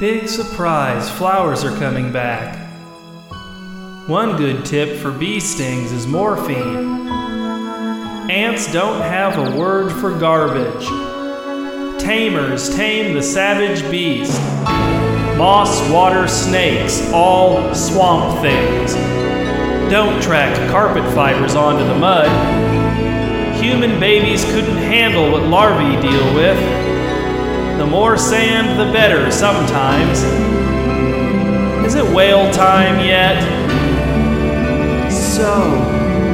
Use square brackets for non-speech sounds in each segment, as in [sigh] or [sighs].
Big surprise, flowers are coming back. One good tip for bee stings is morphine. Ants don't have a word for garbage. Tamers tame the savage beast. Moss water snakes, all swamp things. Don't track carpet fibers onto the mud. Human babies couldn't handle what larvae deal with. The more sand, the better sometimes. Is it whale time yet? So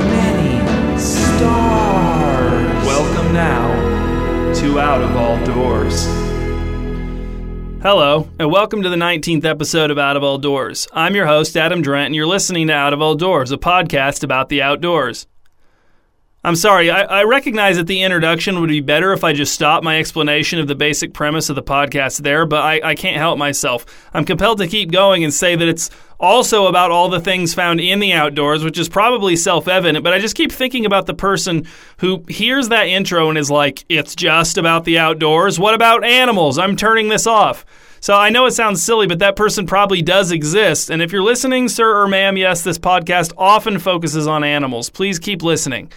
many stars. Welcome now to Out of All Doors. Hello, and welcome to the 19th episode of Out of All Doors. I'm your host, Adam Drent, and you're listening to Out of All Doors, a podcast about the outdoors. I'm sorry, I, I, recognize that the introduction would be better if I just stopped my explanation of the basic premise of the podcast there, but I, I can't help myself. I'm compelled to keep going and say that it's also about all the things found in the outdoors, which is probably self evident, but I just keep thinking about the person who hears that intro and is like, it's just about the outdoors. What about animals? I'm turning this off. So I know it sounds silly, but that person probably does exist. And if you're listening, sir or ma'am, yes, this podcast often focuses on animals. Please keep listening.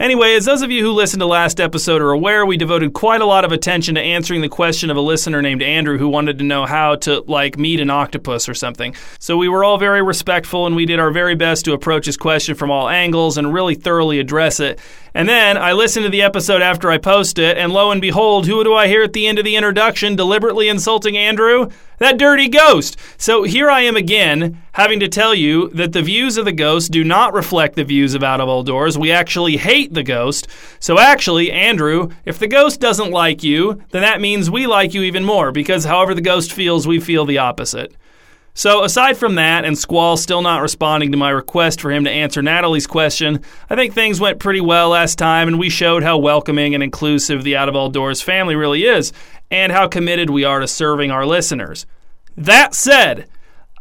Anyway, as those of you who listened to last episode are aware, we devoted quite a lot of attention to answering the question of a listener named Andrew who wanted to know how to, like, meet an octopus or something. So we were all very respectful and we did our very best to approach his question from all angles and really thoroughly address it. And then I listen to the episode after I post it, and lo and behold, who do I hear at the end of the introduction deliberately insulting Andrew? That dirty ghost. So here I am again, having to tell you that the views of the ghost do not reflect the views of Out of All Doors. We actually hate the ghost. So actually, Andrew, if the ghost doesn't like you, then that means we like you even more, because however the ghost feels, we feel the opposite. So, aside from that, and Squall still not responding to my request for him to answer Natalie's question, I think things went pretty well last time, and we showed how welcoming and inclusive the Out of All Doors family really is, and how committed we are to serving our listeners. That said,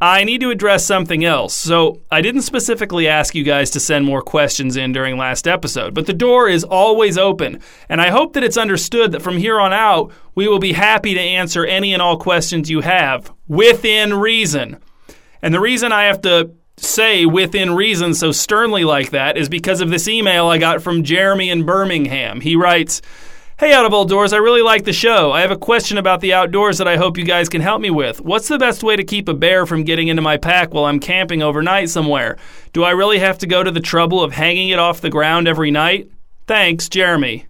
I need to address something else. So, I didn't specifically ask you guys to send more questions in during last episode, but the door is always open. And I hope that it's understood that from here on out, we will be happy to answer any and all questions you have within reason. And the reason I have to say within reason so sternly like that is because of this email I got from Jeremy in Birmingham. He writes, Hey, Out of All Doors, I really like the show. I have a question about the outdoors that I hope you guys can help me with. What's the best way to keep a bear from getting into my pack while I'm camping overnight somewhere? Do I really have to go to the trouble of hanging it off the ground every night? Thanks, Jeremy.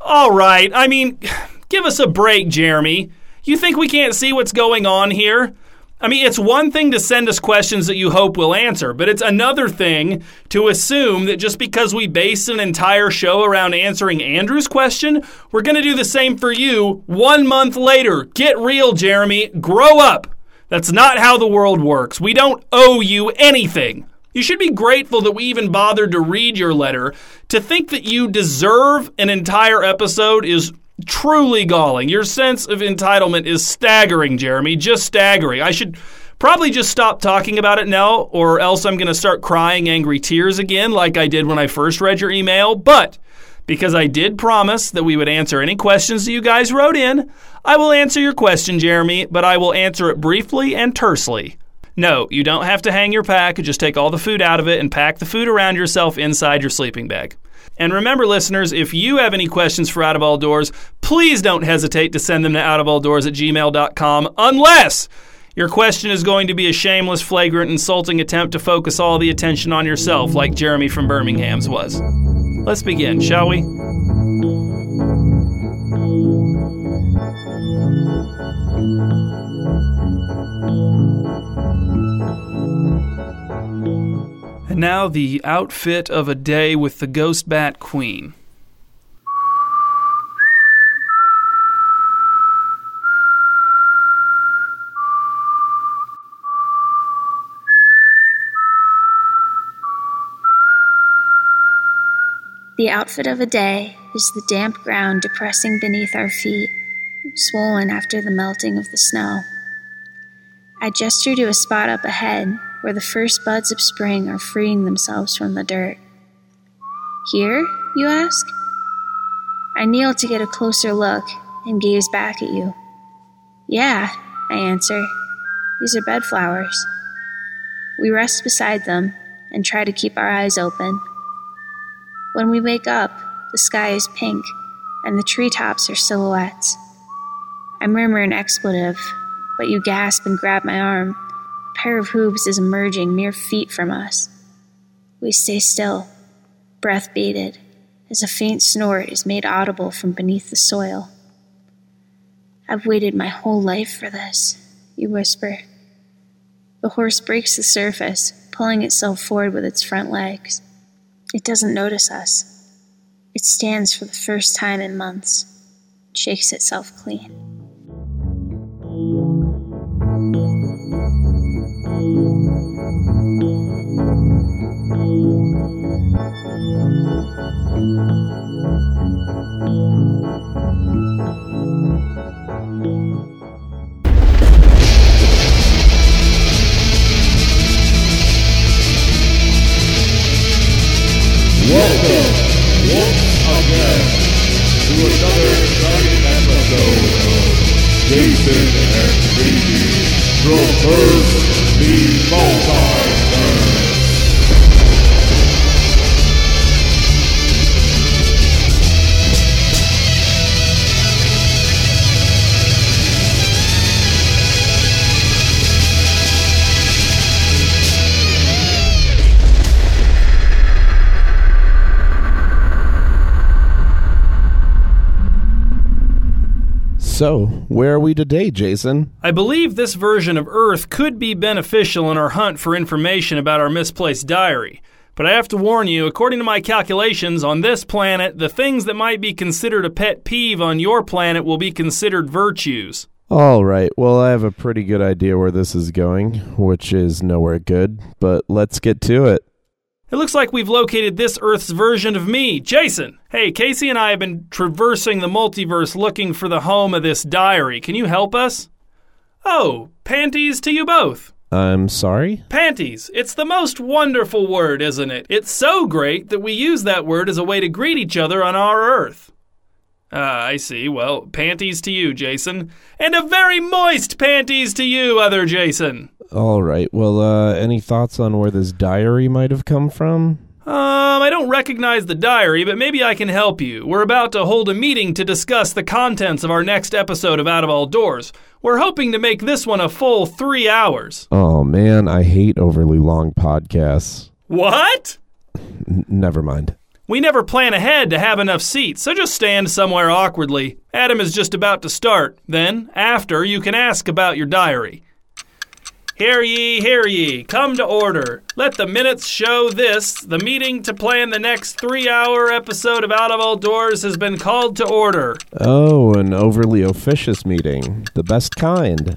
All right, I mean, [sighs] give us a break, Jeremy. You think we can't see what's going on here? I mean, it's one thing to send us questions that you hope we'll answer, but it's another thing to assume that just because we base an entire show around answering Andrew's question, we're going to do the same for you one month later. Get real, Jeremy. Grow up. That's not how the world works. We don't owe you anything. You should be grateful that we even bothered to read your letter. To think that you deserve an entire episode is truly galling. Your sense of entitlement is staggering, Jeremy. Just staggering. I should probably just stop talking about it now, or else I'm going to start crying angry tears again, like I did when I first read your email. But because I did promise that we would answer any questions that you guys wrote in, I will answer your question, Jeremy, but I will answer it briefly and tersely. No, you don't have to hang your pack. Just take all the food out of it and pack the food around yourself inside your sleeping bag. And remember, listeners, if you have any questions for Out of All Doors, please don't hesitate to send them to outofalldoors at gmail.com unless your question is going to be a shameless, flagrant, insulting attempt to focus all the attention on yourself, like Jeremy from Birmingham's was. Let's begin, shall we? Now the outfit of a day with the Ghost Bat Queen. The outfit of a day is the damp ground depressing beneath our feet, swollen after the melting of the snow. I gesture to a spot up ahead where the first buds of spring are freeing themselves from the dirt. Here, you ask? I kneel to get a closer look and gaze back at you. Yeah, I answer. These are bedflowers. We rest beside them and try to keep our eyes open. When we wake up, the sky is pink and the treetops are silhouettes. I murmur an expletive, but you gasp and grab my arm. A pair of hooves is emerging mere feet from us. We stay still, breath bated, as a faint snort is made audible from beneath the soil. I've waited my whole life for this, you whisper. The horse breaks the surface, pulling itself forward with its front legs. It doesn't notice us. It stands for the first time in months, shakes itself clean. Jason and Phoebe Traverse the Multiverse. So, where are we today, Jason? I believe this version of Earth could be beneficial in our hunt for information about our misplaced diary. But I have to warn you, according to my calculations, on this planet, the things that might be considered a pet peeve on your planet will be considered virtues. All right, well, I have a pretty good idea where this is going, which is nowhere good, but let's get to it. It looks like we've located this Earth's version of me, Jason. Hey, Casey and I have been traversing the multiverse looking for the home of this diary. Can you help us? Oh, panties to you both. I'm sorry? Panties. It's the most wonderful word, isn't it? It's so great that we use that word as a way to greet each other on our Earth. Ah, I see. Well, panties to you, Jason. And a very moist panties to you, other Jason. All right, well, uh, any thoughts on where this diary might have come from? Um, I don't recognize the diary, but maybe I can help you. We're about to hold a meeting to discuss the contents of our next episode of Out of All Doors. We're hoping to make this one a full three hours. Oh, man, I hate overly long podcasts. What? N- never mind. We never plan ahead to have enough seats, so just stand somewhere awkwardly. Adam is just about to start. Then, after, you can ask about your diary. Hear ye, hear ye, come to order. Let the minutes show this. The meeting to plan the next three hour episode of Out of All Doors has been called to order. Oh, an overly officious meeting. The best kind.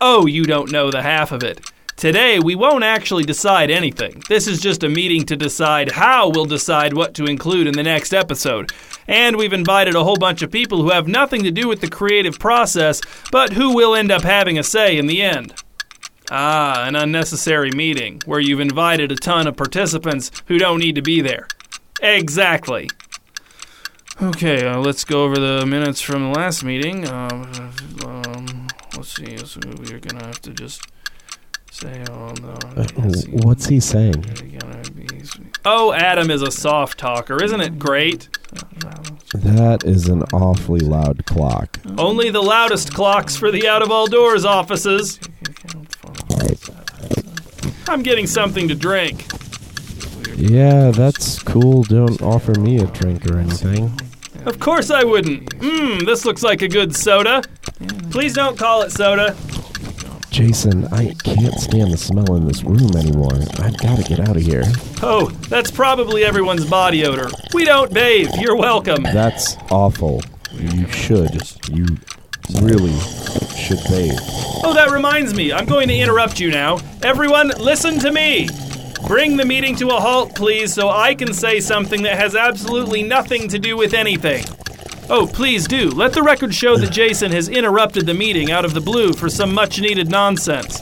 Oh, you don't know the half of it. Today, we won't actually decide anything. This is just a meeting to decide how we'll decide what to include in the next episode. And we've invited a whole bunch of people who have nothing to do with the creative process, but who will end up having a say in the end. Ah, an unnecessary meeting where you've invited a ton of participants who don't need to be there. Exactly. Okay, uh, let's go over the minutes from the last meeting. Um, um, let's see, so we're gonna have to just say, oh no. Uh, what's he saying? Oh, Adam is a soft talker, isn't it great? That is an awfully loud clock. Only the loudest clocks for the out of all doors offices. I'm getting something to drink. Yeah, that's cool. Don't offer me a drink or anything. Of course I wouldn't. Mmm, this looks like a good soda. Please don't call it soda. Jason, I can't stand the smell in this room anymore. I've got to get out of here. Oh, that's probably everyone's body odor. We don't bathe. You're welcome. That's awful. You should. You really should bathe. Oh, that reminds me. I'm going to interrupt you now. Everyone, listen to me. Bring the meeting to a halt, please, so I can say something that has absolutely nothing to do with anything. Oh, please do. Let the record show that Jason has interrupted the meeting out of the blue for some much needed nonsense.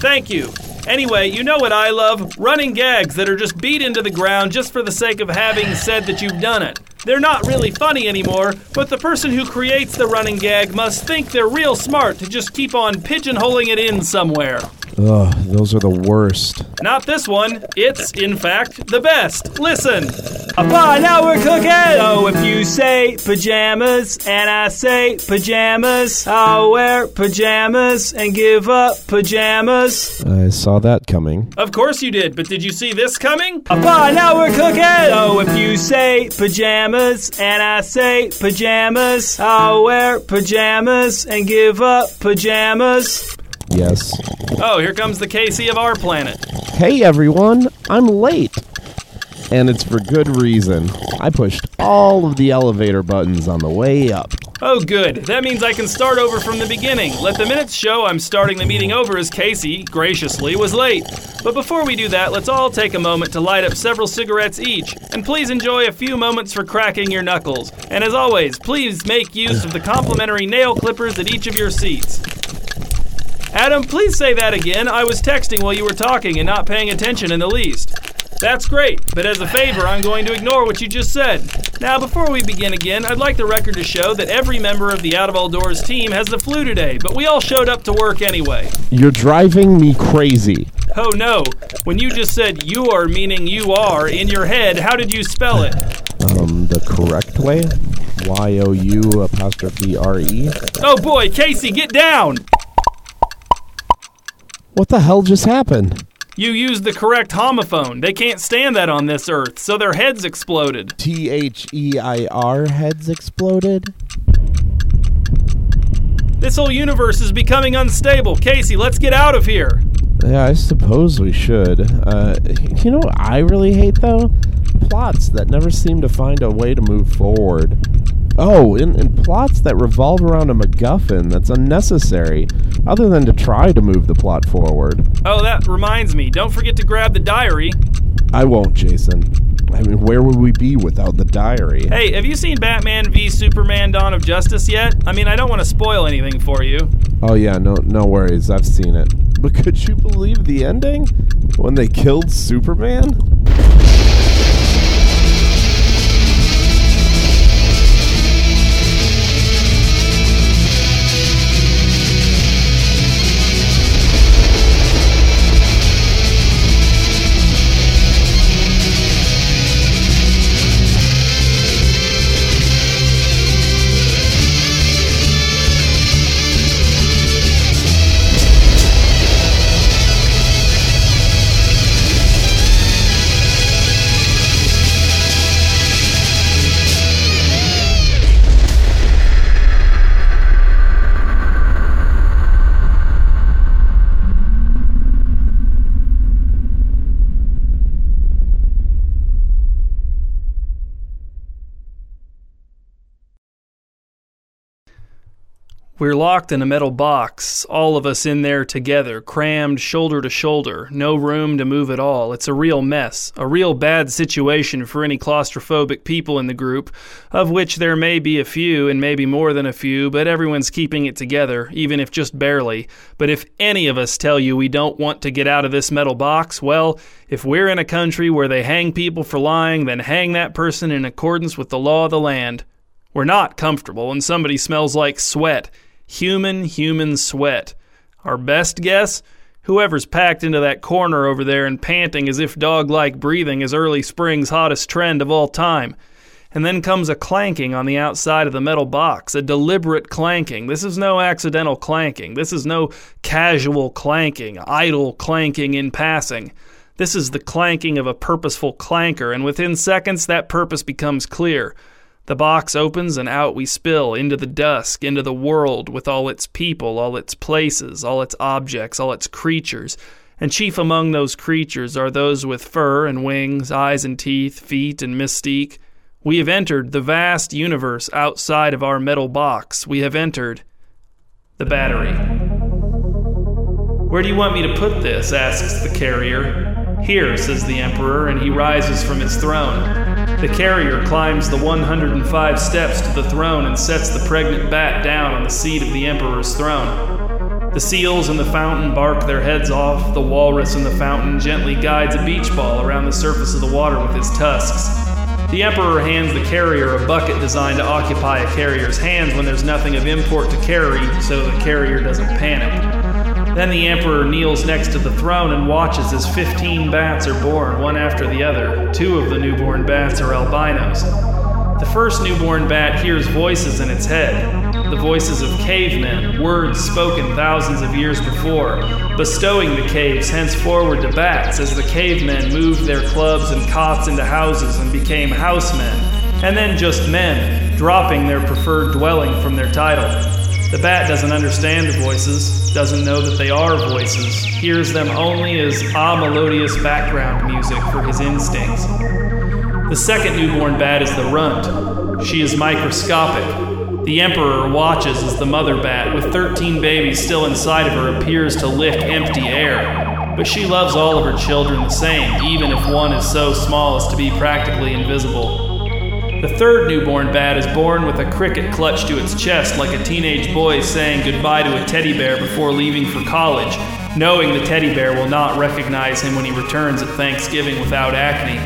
Thank you. Anyway, you know what I love? Running gags that are just beat into the ground just for the sake of having said that you've done it. They're not really funny anymore, but the person who creates the running gag must think they're real smart to just keep on pigeonholing it in somewhere. Ugh, those are the worst. Not this one. It's, in fact, the best. Listen. Papa, now we're cooking! So if you say pajamas and I say pajamas, I'll wear pajamas and give up pajamas. I saw that coming. Of course you did, but did you see this coming? Papa, now we're cooking! So if you say pajamas and I say pajamas, I'll wear pajamas and give up pajamas. Yes. Oh, here comes the Casey of our planet. Hey everyone, I'm late. And it's for good reason. I pushed all of the elevator buttons on the way up. Oh, good. That means I can start over from the beginning. Let the minutes show I'm starting the meeting over as Casey, graciously, was late. But before we do that, let's all take a moment to light up several cigarettes each. And please enjoy a few moments for cracking your knuckles. And as always, please make use of the complimentary nail clippers at each of your seats. Adam, please say that again. I was texting while you were talking and not paying attention in the least. That's great, but as a favor, I'm going to ignore what you just said. Now, before we begin again, I'd like the record to show that every member of the Out of All Doors team has the flu today, but we all showed up to work anyway. You're driving me crazy. Oh no, when you just said you are meaning you are in your head, how did you spell it? Um, the correct way? Y O U apostrophe R E? Oh boy, Casey, get down! What the hell just happened? You used the correct homophone. They can't stand that on this earth, so their heads exploded. T H E I R heads exploded? This whole universe is becoming unstable. Casey, let's get out of here. Yeah, I suppose we should. Uh, you know what I really hate though? Plots that never seem to find a way to move forward. Oh, and, and plots that revolve around a MacGuffin that's unnecessary, other than to try to move the plot forward. Oh, that reminds me. Don't forget to grab the diary. I won't, Jason. I mean, where would we be without the diary? Hey, have you seen Batman v Superman Dawn of Justice yet? I mean, I don't want to spoil anything for you. Oh yeah, no, no worries. I've seen it. [laughs] But could you believe the ending when they killed Superman? We're locked in a metal box, all of us in there together, crammed shoulder to shoulder, no room to move at all. It's a real mess, a real bad situation for any claustrophobic people in the group, of which there may be a few and maybe more than a few, but everyone's keeping it together, even if just barely. But if any of us tell you we don't want to get out of this metal box, well, if we're in a country where they hang people for lying, then hang that person in accordance with the law of the land. We're not comfortable when somebody smells like sweat human, human sweat. Our best guess? Whoever's packed into that corner over there and panting as if dog like breathing is early spring's hottest trend of all time. And then comes a clanking on the outside of the metal box, a deliberate clanking. This is no accidental clanking. This is no casual clanking, idle clanking in passing. This is the clanking of a purposeful clanker, and within seconds that purpose becomes clear. The box opens and out we spill into the dusk, into the world with all its people, all its places, all its objects, all its creatures. And chief among those creatures are those with fur and wings, eyes and teeth, feet and mystique. We have entered the vast universe outside of our metal box. We have entered the battery. Where do you want me to put this? asks the carrier. Here, says the Emperor, and he rises from his throne. The carrier climbs the 105 steps to the throne and sets the pregnant bat down on the seat of the Emperor's throne. The seals in the fountain bark their heads off. The walrus in the fountain gently guides a beach ball around the surface of the water with his tusks. The Emperor hands the carrier a bucket designed to occupy a carrier's hands when there's nothing of import to carry, so the carrier doesn't panic. Then the Emperor kneels next to the throne and watches as 15 bats are born, one after the other. Two of the newborn bats are albinos. The first newborn bat hears voices in its head the voices of cavemen, words spoken thousands of years before, bestowing the caves henceforward to bats as the cavemen moved their clubs and cots into houses and became housemen, and then just men, dropping their preferred dwelling from their title. The bat doesn't understand the voices, doesn't know that they are voices, hears them only as ah melodious background music for his instincts. The second newborn bat is the runt. She is microscopic, the Emperor watches as the mother bat, with 13 babies still inside of her, appears to lick empty air. But she loves all of her children the same, even if one is so small as to be practically invisible. The third newborn bat is born with a cricket clutched to its chest, like a teenage boy saying goodbye to a teddy bear before leaving for college, knowing the teddy bear will not recognize him when he returns at Thanksgiving without acne.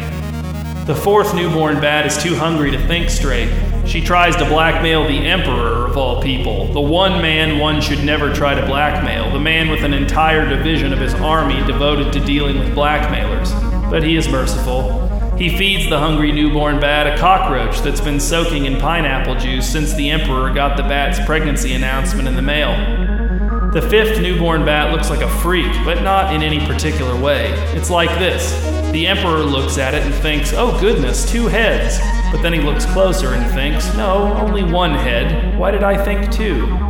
The fourth newborn bat is too hungry to think straight. She tries to blackmail the Emperor, of all people, the one man one should never try to blackmail, the man with an entire division of his army devoted to dealing with blackmailers. But he is merciful. He feeds the hungry newborn bat a cockroach that's been soaking in pineapple juice since the Emperor got the bat's pregnancy announcement in the mail. The fifth newborn bat looks like a freak, but not in any particular way. It's like this the Emperor looks at it and thinks, oh goodness, two heads. But then he looks closer and thinks, no, only one head. Why did I think two?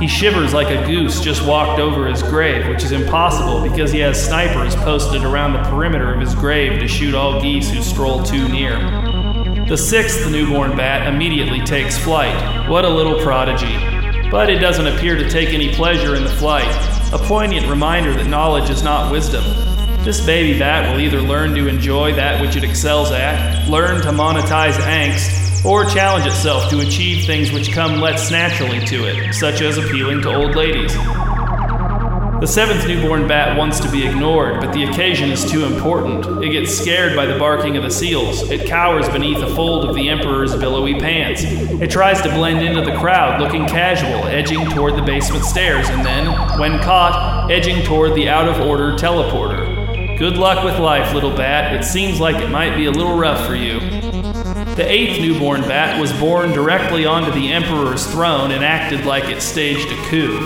He shivers like a goose just walked over his grave, which is impossible because he has snipers posted around the perimeter of his grave to shoot all geese who stroll too near. The sixth newborn bat immediately takes flight. What a little prodigy. But it doesn't appear to take any pleasure in the flight, a poignant reminder that knowledge is not wisdom. This baby bat will either learn to enjoy that which it excels at, learn to monetize angst, or challenge itself to achieve things which come less naturally to it, such as appealing to old ladies. The seventh newborn bat wants to be ignored, but the occasion is too important. It gets scared by the barking of the seals. It cowers beneath a fold of the Emperor's billowy pants. It tries to blend into the crowd, looking casual, edging toward the basement stairs, and then, when caught, edging toward the out of order teleporter. Good luck with life, little bat. It seems like it might be a little rough for you. The eighth newborn bat was born directly onto the Emperor's throne and acted like it staged a coup.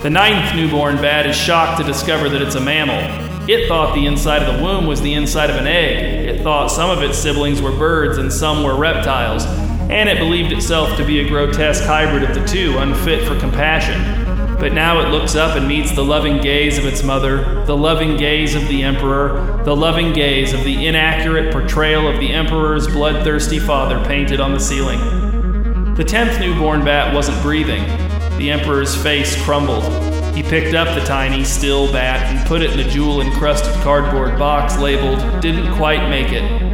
The ninth newborn bat is shocked to discover that it's a mammal. It thought the inside of the womb was the inside of an egg. It thought some of its siblings were birds and some were reptiles. And it believed itself to be a grotesque hybrid of the two, unfit for compassion. But now it looks up and meets the loving gaze of its mother, the loving gaze of the emperor, the loving gaze of the inaccurate portrayal of the emperor's bloodthirsty father painted on the ceiling. The tenth newborn bat wasn't breathing. The emperor's face crumbled. He picked up the tiny, still bat and put it in a jewel encrusted cardboard box labeled, Didn't Quite Make It.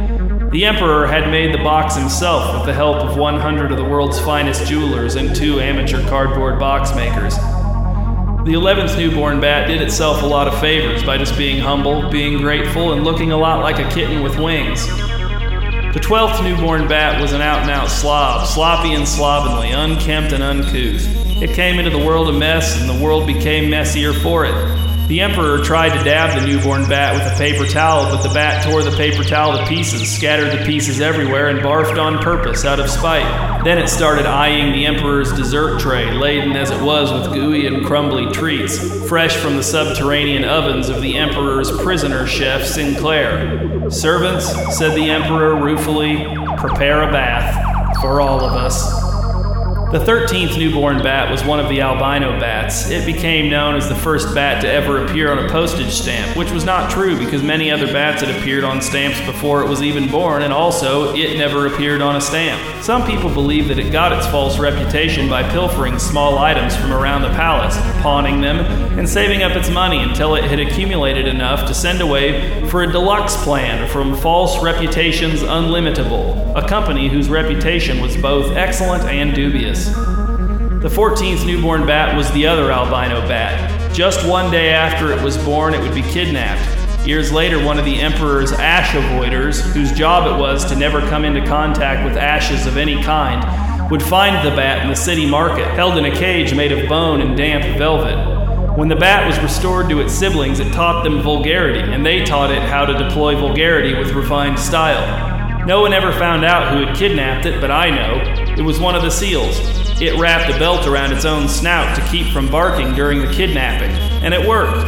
The Emperor had made the box himself with the help of 100 of the world's finest jewelers and two amateur cardboard box makers. The 11th newborn bat did itself a lot of favors by just being humble, being grateful, and looking a lot like a kitten with wings. The 12th newborn bat was an out and out slob, sloppy and slovenly, unkempt and uncouth. It came into the world a mess, and the world became messier for it. The Emperor tried to dab the newborn bat with a paper towel, but the bat tore the paper towel to pieces, scattered the pieces everywhere, and barfed on purpose out of spite. Then it started eyeing the Emperor's dessert tray, laden as it was with gooey and crumbly treats, fresh from the subterranean ovens of the Emperor's prisoner chef, Sinclair. Servants, said the Emperor ruefully, prepare a bath for all of us. The 13th newborn bat was one of the albino bats. It became known as the first bat to ever appear on a postage stamp, which was not true because many other bats had appeared on stamps before it was even born, and also it never appeared on a stamp. Some people believe that it got its false reputation by pilfering small items from around the palace, pawning them, and saving up its money until it had accumulated enough to send away for a deluxe plan from False Reputations Unlimitable, a company whose reputation was both excellent and dubious. The 14th newborn bat was the other albino bat. Just one day after it was born, it would be kidnapped. Years later, one of the Emperor's ash avoiders, whose job it was to never come into contact with ashes of any kind, would find the bat in the city market, held in a cage made of bone and damp velvet. When the bat was restored to its siblings, it taught them vulgarity, and they taught it how to deploy vulgarity with refined style. No one ever found out who had kidnapped it, but I know. It was one of the seals. It wrapped a belt around its own snout to keep from barking during the kidnapping, and it worked.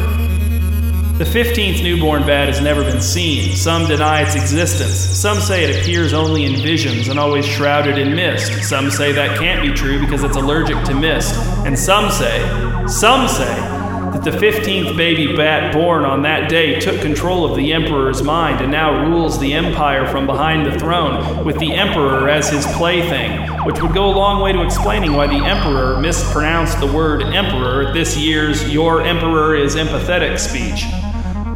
The 15th newborn bat has never been seen. Some deny its existence. Some say it appears only in visions and always shrouded in mist. Some say that can't be true because it's allergic to mist. And some say, some say, the 15th baby bat born on that day took control of the Emperor's mind and now rules the Empire from behind the throne, with the Emperor as his plaything, which would go a long way to explaining why the Emperor mispronounced the word Emperor this year's Your Emperor is Empathetic speech.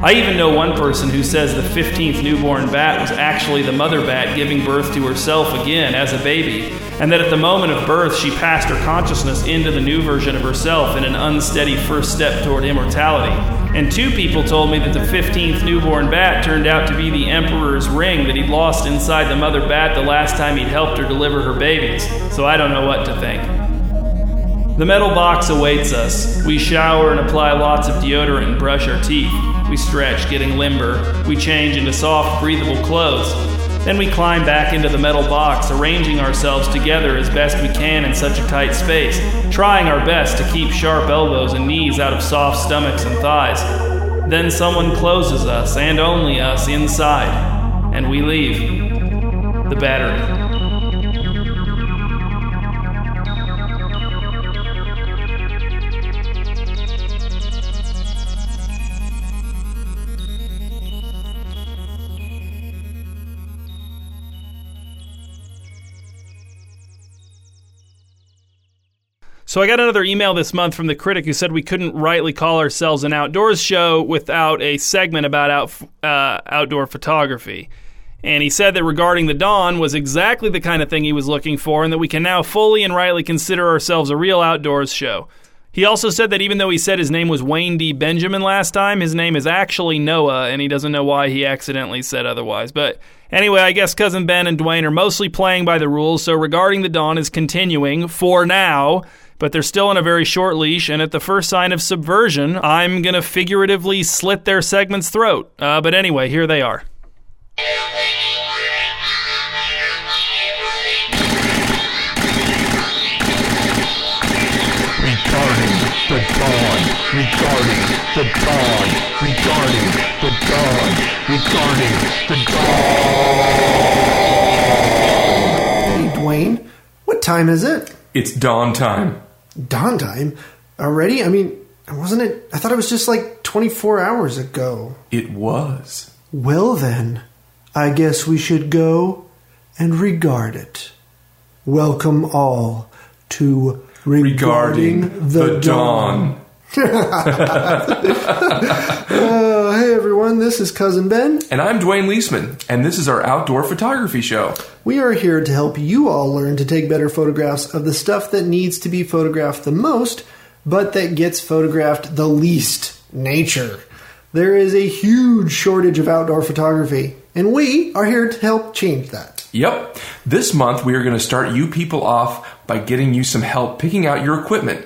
I even know one person who says the 15th newborn bat was actually the mother bat giving birth to herself again as a baby, and that at the moment of birth she passed her consciousness into the new version of herself in an unsteady first step toward immortality. And two people told me that the 15th newborn bat turned out to be the Emperor's ring that he'd lost inside the mother bat the last time he'd helped her deliver her babies, so I don't know what to think. The metal box awaits us. We shower and apply lots of deodorant and brush our teeth. We stretch, getting limber. We change into soft, breathable clothes. Then we climb back into the metal box, arranging ourselves together as best we can in such a tight space, trying our best to keep sharp elbows and knees out of soft stomachs and thighs. Then someone closes us, and only us, inside, and we leave. The battery. So I got another email this month from the critic who said we couldn't rightly call ourselves an outdoors show without a segment about out, uh, outdoor photography. And he said that regarding the dawn was exactly the kind of thing he was looking for, and that we can now fully and rightly consider ourselves a real outdoors show. He also said that even though he said his name was Wayne D. Benjamin last time, his name is actually Noah, and he doesn't know why he accidentally said otherwise. But anyway, I guess Cousin Ben and Dwayne are mostly playing by the rules, so regarding the dawn is continuing for now but they're still on a very short leash, and at the first sign of subversion, I'm going to figuratively slit their segment's throat. Uh, but anyway, here they are. Regarding the dawn, regarding the dawn, regarding the dawn, regarding the dawn. Hey, Dwayne, what time is it? It's dawn time. Dawn time? Already? I mean, wasn't it? I thought it was just like 24 hours ago. It was. Well, then, I guess we should go and regard it. Welcome all to Regarding, Regarding the dawn. Uh, hey, everyone, this is Cousin Ben. And I'm Dwayne Leesman, and this is our outdoor photography show. We are here to help you all learn to take better photographs of the stuff that needs to be photographed the most, but that gets photographed the least nature. There is a huge shortage of outdoor photography, and we are here to help change that. Yep. This month we are going to start you people off by getting you some help picking out your equipment.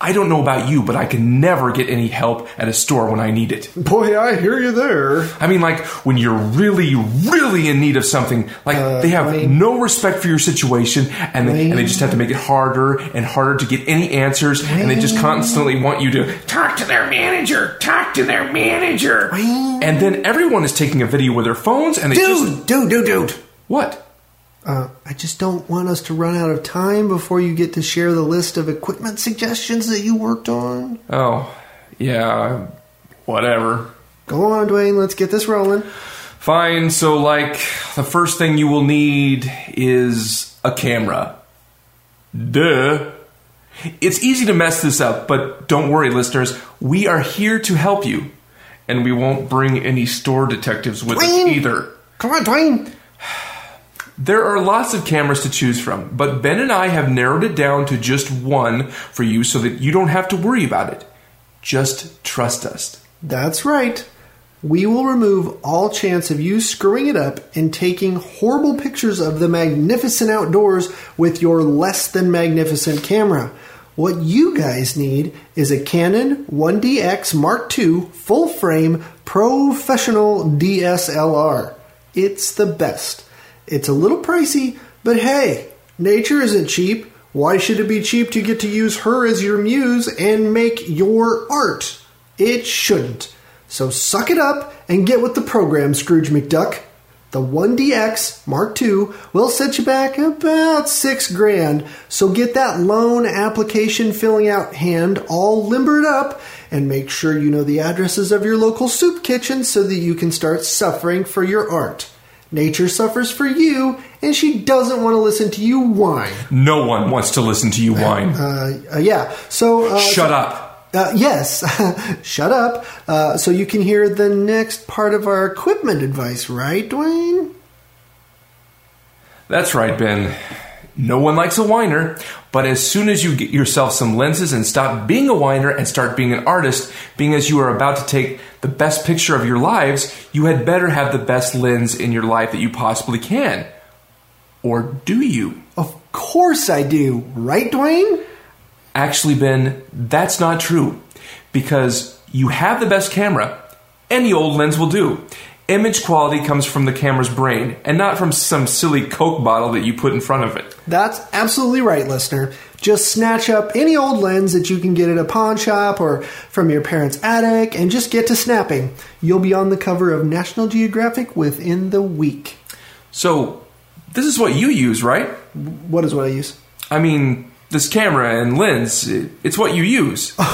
I don't know about you, but I can never get any help at a store when I need it. Boy, I hear you there. I mean, like when you're really, really in need of something, like Uh, they have Wayne. no respect for your situation, and they, and they just have to make it harder and harder to get any answers, and they just constantly want you to talk to their manager, talk to their manager, Wayne. and then everyone is taking a video with their phones, and they just Dude, dude, dude, dude. what? Uh, I just don't want us to run out of time before you get to share the list of equipment suggestions that you worked on. Oh, yeah, whatever. Go on, Dwayne, let's get this rolling. Fine. So, like, the first thing you will need is a camera. Duh. It's easy to mess this up, but don't worry, listeners. We are here to help you. And we won't bring any store detectives with us either. Come on, Dwayne. There are lots of cameras to choose from, but Ben and I have narrowed it down to just one for you so that you don't have to worry about it. Just trust us. That's right. we will remove all chance of you screwing it up and taking horrible pictures of the magnificent outdoors with your less than magnificent camera. What you guys need is a Canon 1DX Mark II full frame professional DSLR. It's the best. It's a little pricey, but hey, nature isn't cheap. Why should it be cheap to get to use her as your muse and make your art? It shouldn't. So suck it up and get with the program, Scrooge McDuck. The 1DX Mark II will set you back about six grand. So get that loan application filling out hand all limbered up and make sure you know the addresses of your local soup kitchen so that you can start suffering for your art. Nature suffers for you, and she doesn't want to listen to you whine. No one wants to listen to you whine. Uh, uh, yeah, so. Uh, Shut up. Uh, yes, [laughs] shut up. Uh, so you can hear the next part of our equipment advice, right, Dwayne? That's right, Ben. No one likes a whiner, but as soon as you get yourself some lenses and stop being a whiner and start being an artist, being as you are about to take the best picture of your lives, you had better have the best lens in your life that you possibly can. Or do you? Of course I do, right, Dwayne? Actually, Ben, that's not true. Because you have the best camera, any old lens will do. Image quality comes from the camera's brain and not from some silly Coke bottle that you put in front of it. That's absolutely right, listener. Just snatch up any old lens that you can get at a pawn shop or from your parents' attic and just get to snapping. You'll be on the cover of National Geographic within the week. So, this is what you use, right? What is what I use? I mean, this camera and lens, it- it's what you use. [laughs]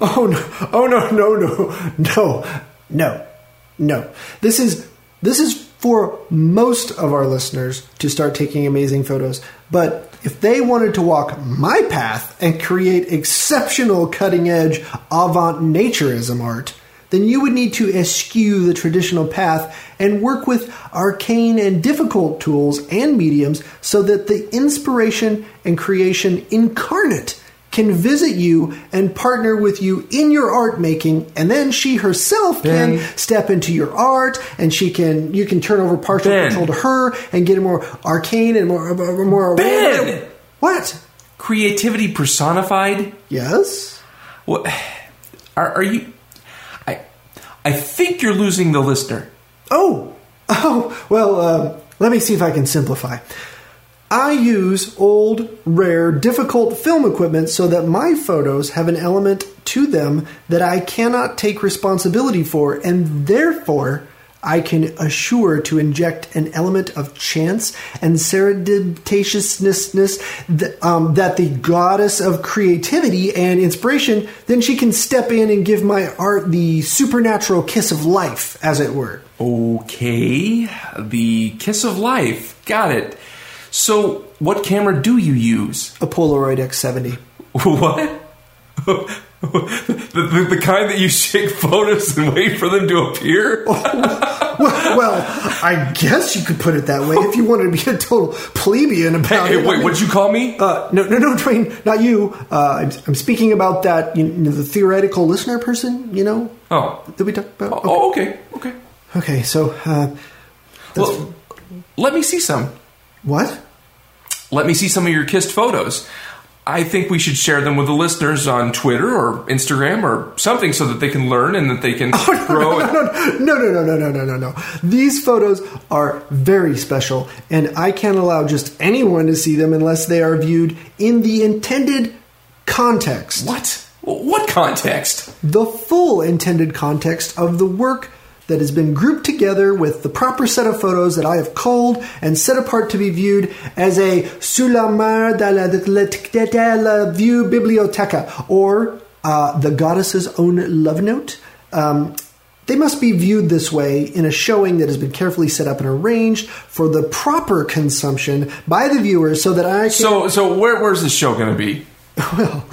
Oh no! Oh no! No! No! No! No! No! This is this is for most of our listeners to start taking amazing photos. But if they wanted to walk my path and create exceptional cutting edge avant naturism art, then you would need to eschew the traditional path and work with arcane and difficult tools and mediums so that the inspiration and creation incarnate can visit you and partner with you in your art making and then she herself Ben. can step into your art and she can you can turn over partial Ben. control to her and get it more arcane and more more Ben. what Creativity personified? yes What are, are you I I think you're losing the listener. Oh, [laughs] oh, well, uh, let me see if I can simplify. I use old, rare, difficult film equipment so that my photos have an element to them that I cannot take responsibility for, and therefore I can assure to inject an element of chance and serendipitousness th- um, that the goddess of creativity and inspiration, then she can step in and give my art the supernatural kiss of life, as it were. Okay, the kiss of life. Got it. So, what camera do you use? A Polaroid X70. What? [laughs] the, the, the kind that you shake photos and wait for them to appear? [laughs] Well, well, I guess you could put it that way if you wanted to be a total plebeian about Hey, it. I wait, mean, what'd you call me? Uh, no, no, no, Dwayne, not you. Uh, I'm, I'm speaking about that, you know, the theoretical listener person, you know, oh. that we talked about. Oh, okay, okay. Okay, so, uh, Well, let me see some. What? Let me see some of your kissed photos. I think we should share them with the listeners on Twitter or Instagram or something so that they can learn and that they can [laughs] oh, grow. and- No, no, no, no, no, no, no, no. These photos are very special, and I can't allow just anyone to see them unless they are viewed in the intended context. What? What context? the full intended context of the work that has been grouped together with the proper set of photos that I have culled and set apart to be viewed as a sous la main de la, de la, view biblioteca, or uh, the goddess's own love note. Um, they must be viewed this way in a showing that has been carefully set up and arranged for the proper consumption by the viewers so that I can. So, so where, where's this show going to be? [laughs] Well,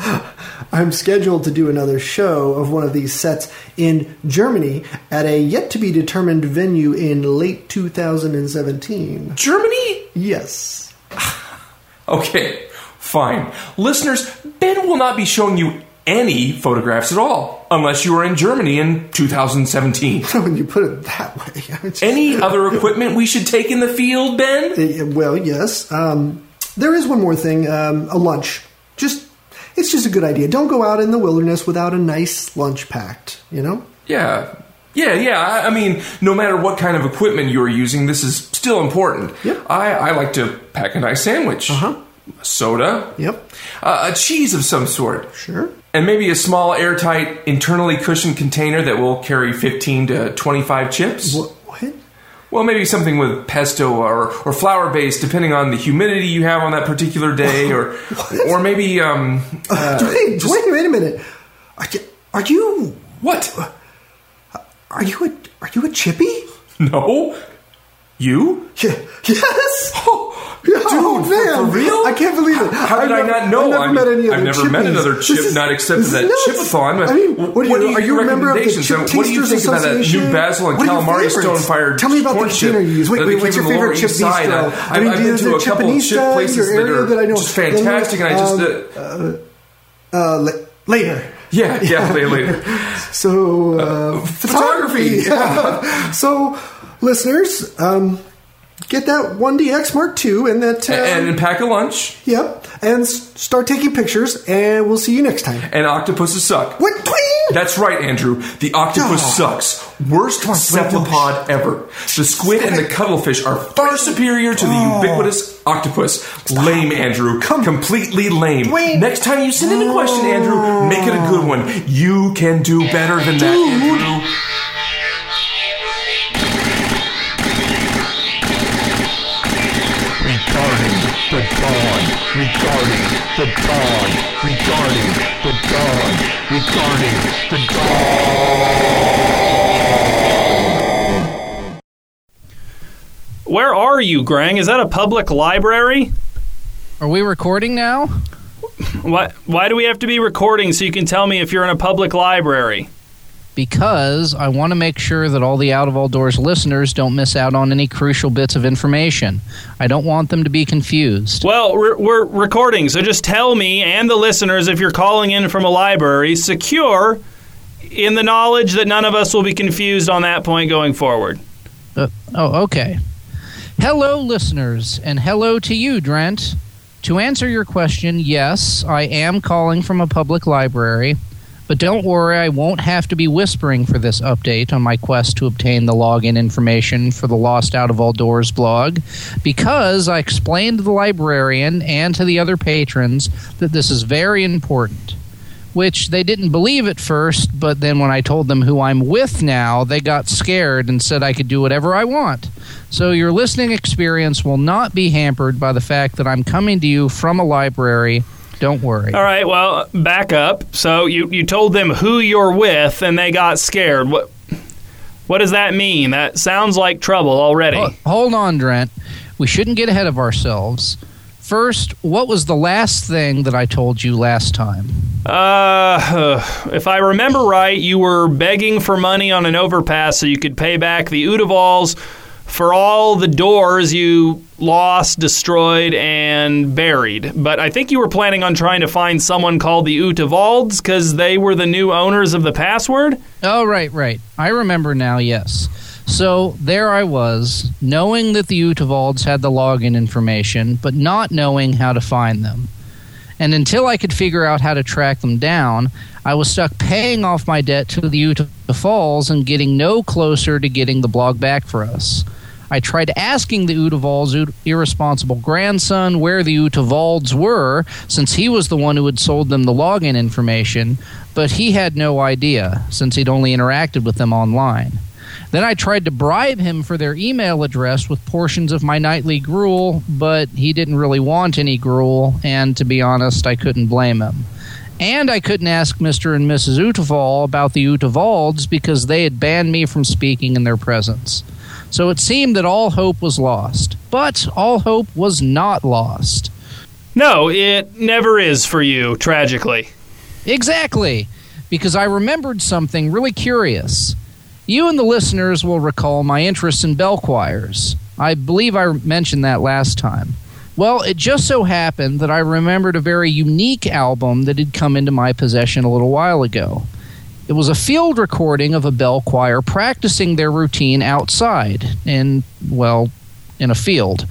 I'm scheduled to do another show of one of these sets in Germany at a yet to be determined venue in late 2017. Germany? Yes. [sighs] Okay, fine. Listeners, Ben will not be showing you any photographs at all, unless you were in Germany in 2017. [laughs] when you put it that way. Any other equipment we should take in the field, Ben? Uh, Well, yes. Um, there is one more thing um, a lunch. It's just a good idea. Don't go out in the wilderness without a nice lunch packed, you know? Yeah. Yeah, yeah. I, I mean, no matter what kind of equipment you're using, this is still important. Yep. I, I like to pack a nice sandwich. Uh-huh. A soda. Yep. Uh, a cheese of some sort. Sure. And maybe a small, airtight, internally cushioned container that will carry 15 to 25 chips. Well, maybe something with pesto or, or flour base, depending on the humidity you have on that particular day, or [laughs] or maybe um. Uh, wait, just- wait, wait a minute. Are you, are you what? are you a are you a chippy? No, you? Yeah, [laughs] yes. Oh, [laughs] oh dude, man, for real? I can't believe it. How did I've I never- not know? I've never I mean, met any I've other never met another chip is- not accepted this at is nuts. Chipathon. I mean, what, are you, are you a member of the recommendations? Chip what do you think about that new basil and calamari stone-fired Tell me about the chip dinner you use. Wait, wait, what's your favorite chip bistro? I- I mean, I've been to a couple of chip in places your that area are that I know? just fantastic, and I just Um, uh, Uh, la- later. yeah, yeah, [laughs] later. later. So, uh, photography. [laughs] So, listeners, um, get that 1DX Mark II and that. Uh, and pack a lunch. Yep. And s- start taking pictures, and we'll see you next time. And octopuses suck. What? That's right, Andrew. The octopus Oh. sucks. Worst cephalopod ever. The squid and the cuttlefish are far superior to the Oh. ubiquitous octopus. Lame, Andrew. Come. Completely lame. Next time you send in a question, Andrew, make it a good one. You can do better than that, Andrew. The dawn, regarding the dawn, regarding the dawn, regarding the dawn. Where are you, Grang? Is that a public library? Are we recording now? Why, why do we have to be recording so you can tell me if you're in a public library? Because I want to make sure that all the Out of All Doors listeners don't miss out on any crucial bits of information. I don't want them to be confused. Well, we're, we're recording, so just tell me and the listeners if you're calling in from a library, secure in the knowledge that none of us will be confused on that point going forward. Uh, oh, okay. Hello, listeners, and hello to you, Drent. To answer your question, yes, I am calling from a public library, but don't worry, I won't have to be whispering for this update on my quest to obtain the login information for the Lost Out of All Doors blog, because I explained to the librarian and to the other patrons that this is very important. Which they didn't believe at first, but then when I told them who I'm with now, they got scared and said I could do whatever I want. So your listening experience will not be hampered by the fact that I'm coming to you from a library. Don't worry. All right, well, back up. So you, you told them who you're with and they got scared. What what does that mean? That sounds like trouble already. Ho- Hold on, Drent. We shouldn't get ahead of ourselves. First, what was the last thing that I told you last time? Uh, [sighs] if I remember right, you were begging for money on an overpass so you could pay back the Udavals for all the doors you lost, destroyed, and buried. But I think you were planning on trying to find someone called the Utavalds because they were the new owners of the password. Oh, right, right. I remember now, yes. So there I was, knowing that the Utavalds had the login information, but not knowing how to find them. And until I could figure out how to track them down, I was stuck paying off my debt to the Utavals and getting no closer to getting the blog back for us. I tried asking the Utavals' irresponsible grandson where the Utavalds were, since he was the one who had sold them the login information, but he had no idea, since he'd only interacted with them online. Then I tried to bribe him for their email address with portions of my nightly gruel, but he didn't really want any gruel, and to be honest, I couldn't blame him. And I couldn't ask Mr. and Mrs. Utaval about the Utavalds because they had banned me from speaking in their presence. So it seemed that all hope was lost. But all hope was not lost. No, it never is for you, tragically. Exactly, because I remembered something really curious. You and the listeners will recall my interest in bell choirs. I believe I mentioned that last time. Well, it just so happened that I remembered a very unique album that had come into my possession a little while ago. It was a field recording of a bell choir practicing their routine outside in, well, in a field.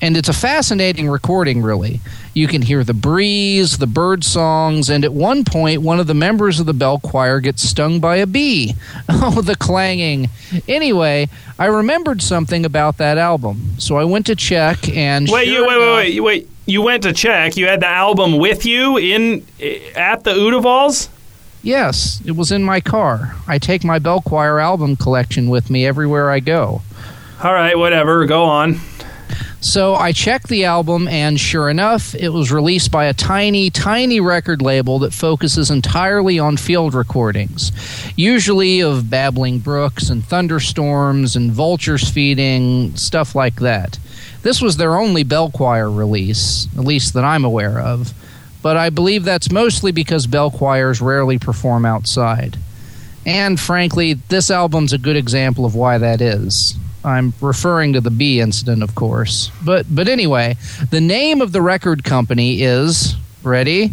And it's a fascinating recording, really. You can hear the breeze, the bird songs, and at one point, one of the members of the bell choir gets stung by a bee. [laughs] Oh, the clanging. Anyway, I remembered something about that album, so I went to check and. Wait, sure you wait, enough- wait, wait, wait. You went to check. You had the album with you in eh, at the Udavals. Yes, it was in my car. I take my bell choir album collection with me everywhere I go. All right, whatever. Go on. So I checked the album, and sure enough, it was released by a tiny, tiny record label that focuses entirely on field recordings, usually of babbling brooks and thunderstorms and vultures feeding, stuff like that. This was their only bell choir release, at least that I'm aware of, but I believe that's mostly because bell choirs rarely perform outside. And frankly, this album's a good example of why that is. I'm referring to the bee incident, of course. But but anyway, the name of the record company is ready,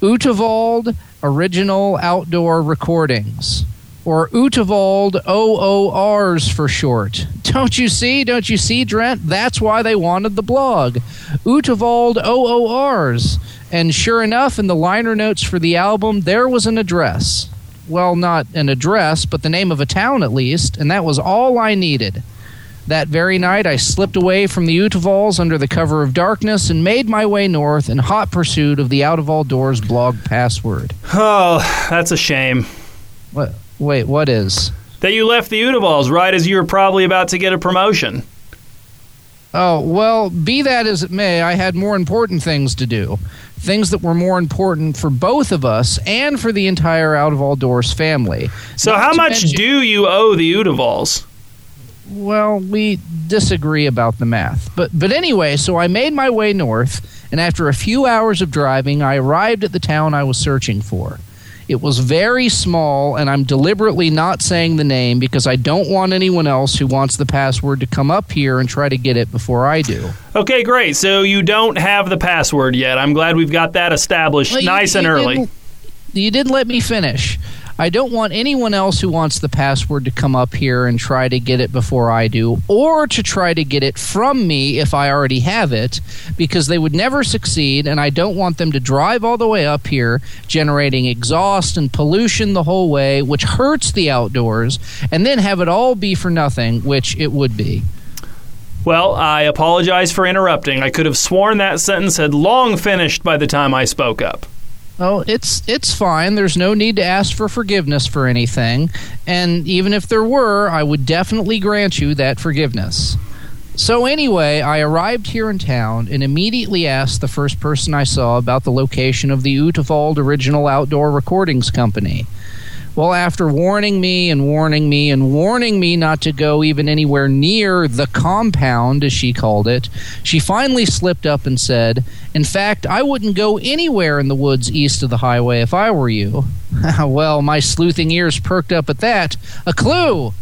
Utavald Original Outdoor Recordings, or Utavald OORs for short. Don't you see? Don't you see, Drent? That's why they wanted the blog, Utavald OORs. And sure enough, in the liner notes for the album, there was an address well, not an address, but the name of a town at least, and that was all I needed. That very night, I slipped away from the Utavals under the cover of darkness and made my way north in hot pursuit of the Out of All Doors blog password. Oh, that's a shame What? Wait, what is? that you left the Udavals right as you were probably about to get a promotion. Oh, well, be that as it may, I had more important things to do. Things that were more important for both of us and for the entire Out of All Doors family. So, Not how much mention- do you owe the Udavals? Well, we disagree about the math. But but anyway, so I made my way north, and after a few hours of driving, I arrived at the town I was searching for. It was very small, and I'm deliberately not saying the name because I don't want anyone else who wants the password to come up here and try to get it before I do. Okay, great. So you don't have the password yet. I'm glad we've got that established Well, you- nice and you early. didn't- You didn't let me finish. I don't want anyone else who wants the password to come up here and try to get it before I do, or to try to get it from me if I already have it, because they would never succeed, and I don't want them to drive all the way up here, generating exhaust and pollution the whole way, which hurts the outdoors, and then have it all be for nothing, which it would be. Well, I apologize for interrupting. I could have sworn that sentence had long finished by the time I spoke up. Oh, it's it's fine. There's no need to ask for forgiveness for anything, and even if there were, I would definitely grant you that forgiveness. So anyway, I arrived here in town and immediately asked the first person I saw about the location of the Utavald Original Outdoor Recordings Company. Well, after warning me and warning me and warning me not to go even anywhere near the compound, as she called it, she finally slipped up and said, In fact, I wouldn't go anywhere in the woods east of the highway if I were you. [laughs] well, my sleuthing ears perked up at that. A clue!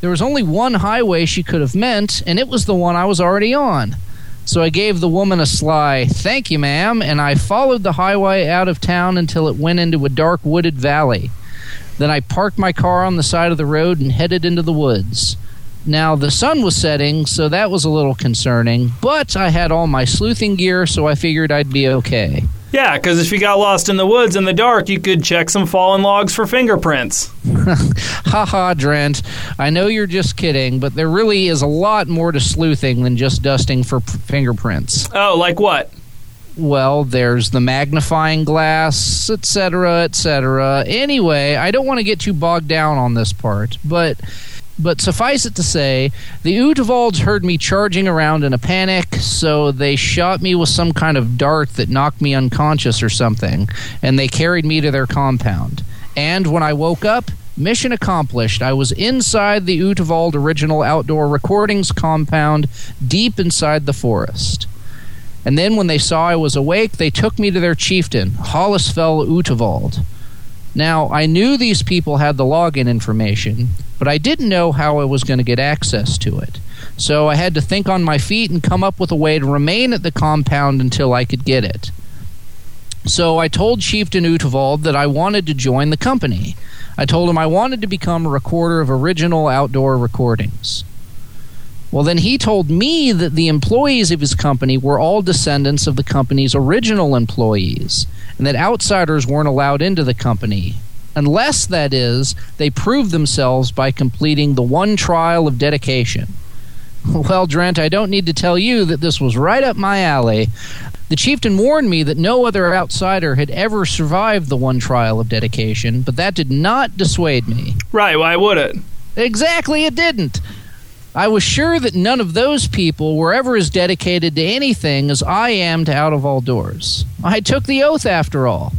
There was only one highway she could have meant, and it was the one I was already on. So I gave the woman a sly, thank you, ma'am, and I followed the highway out of town until it went into a dark wooded valley. Then I parked my car on the side of the road and headed into the woods. Now, the sun was setting, so that was a little concerning, but I had all my sleuthing gear, so I figured I'd be okay. Yeah, because if you got lost in the woods in the dark, you could check some fallen logs for fingerprints. [laughs] Haha, Drent. I know you're just kidding, but there really is a lot more to sleuthing than just dusting for p- fingerprints. Oh, like what? Well, there's the magnifying glass, etc., etc. Anyway, I don't want to get too bogged down on this part, but but suffice it to say, the Utavalds heard me charging around in a panic, so they shot me with some kind of dart that knocked me unconscious or something, and they carried me to their compound. And when I woke up, mission accomplished. I was inside the Utavald Original Outdoor Recordings compound, deep inside the forest. And then when they saw I was awake, they took me to their chieftain, Hollisfell Utavald. Now, I knew these people had the login information, but I didn't know how I was going to get access to it. So I had to think on my feet and come up with a way to remain at the compound until I could get it. So I told Chieftain Utavald that I wanted to join the company. I told him I wanted to become a recorder of original outdoor recordings. Well, then he told me that the employees of his company were all descendants of the company's original employees, and that outsiders weren't allowed into the company, unless, that is, they proved themselves by completing the one trial of dedication. Well, Drent, I don't need to tell you that this was right up my alley. The chieftain warned me that no other outsider had ever survived the one trial of dedication, but that did not dissuade me. Right, why would it? Exactly, it didn't. I was sure that none of those people were ever as dedicated to anything as I am to Out of All Doors. I took the oath after all.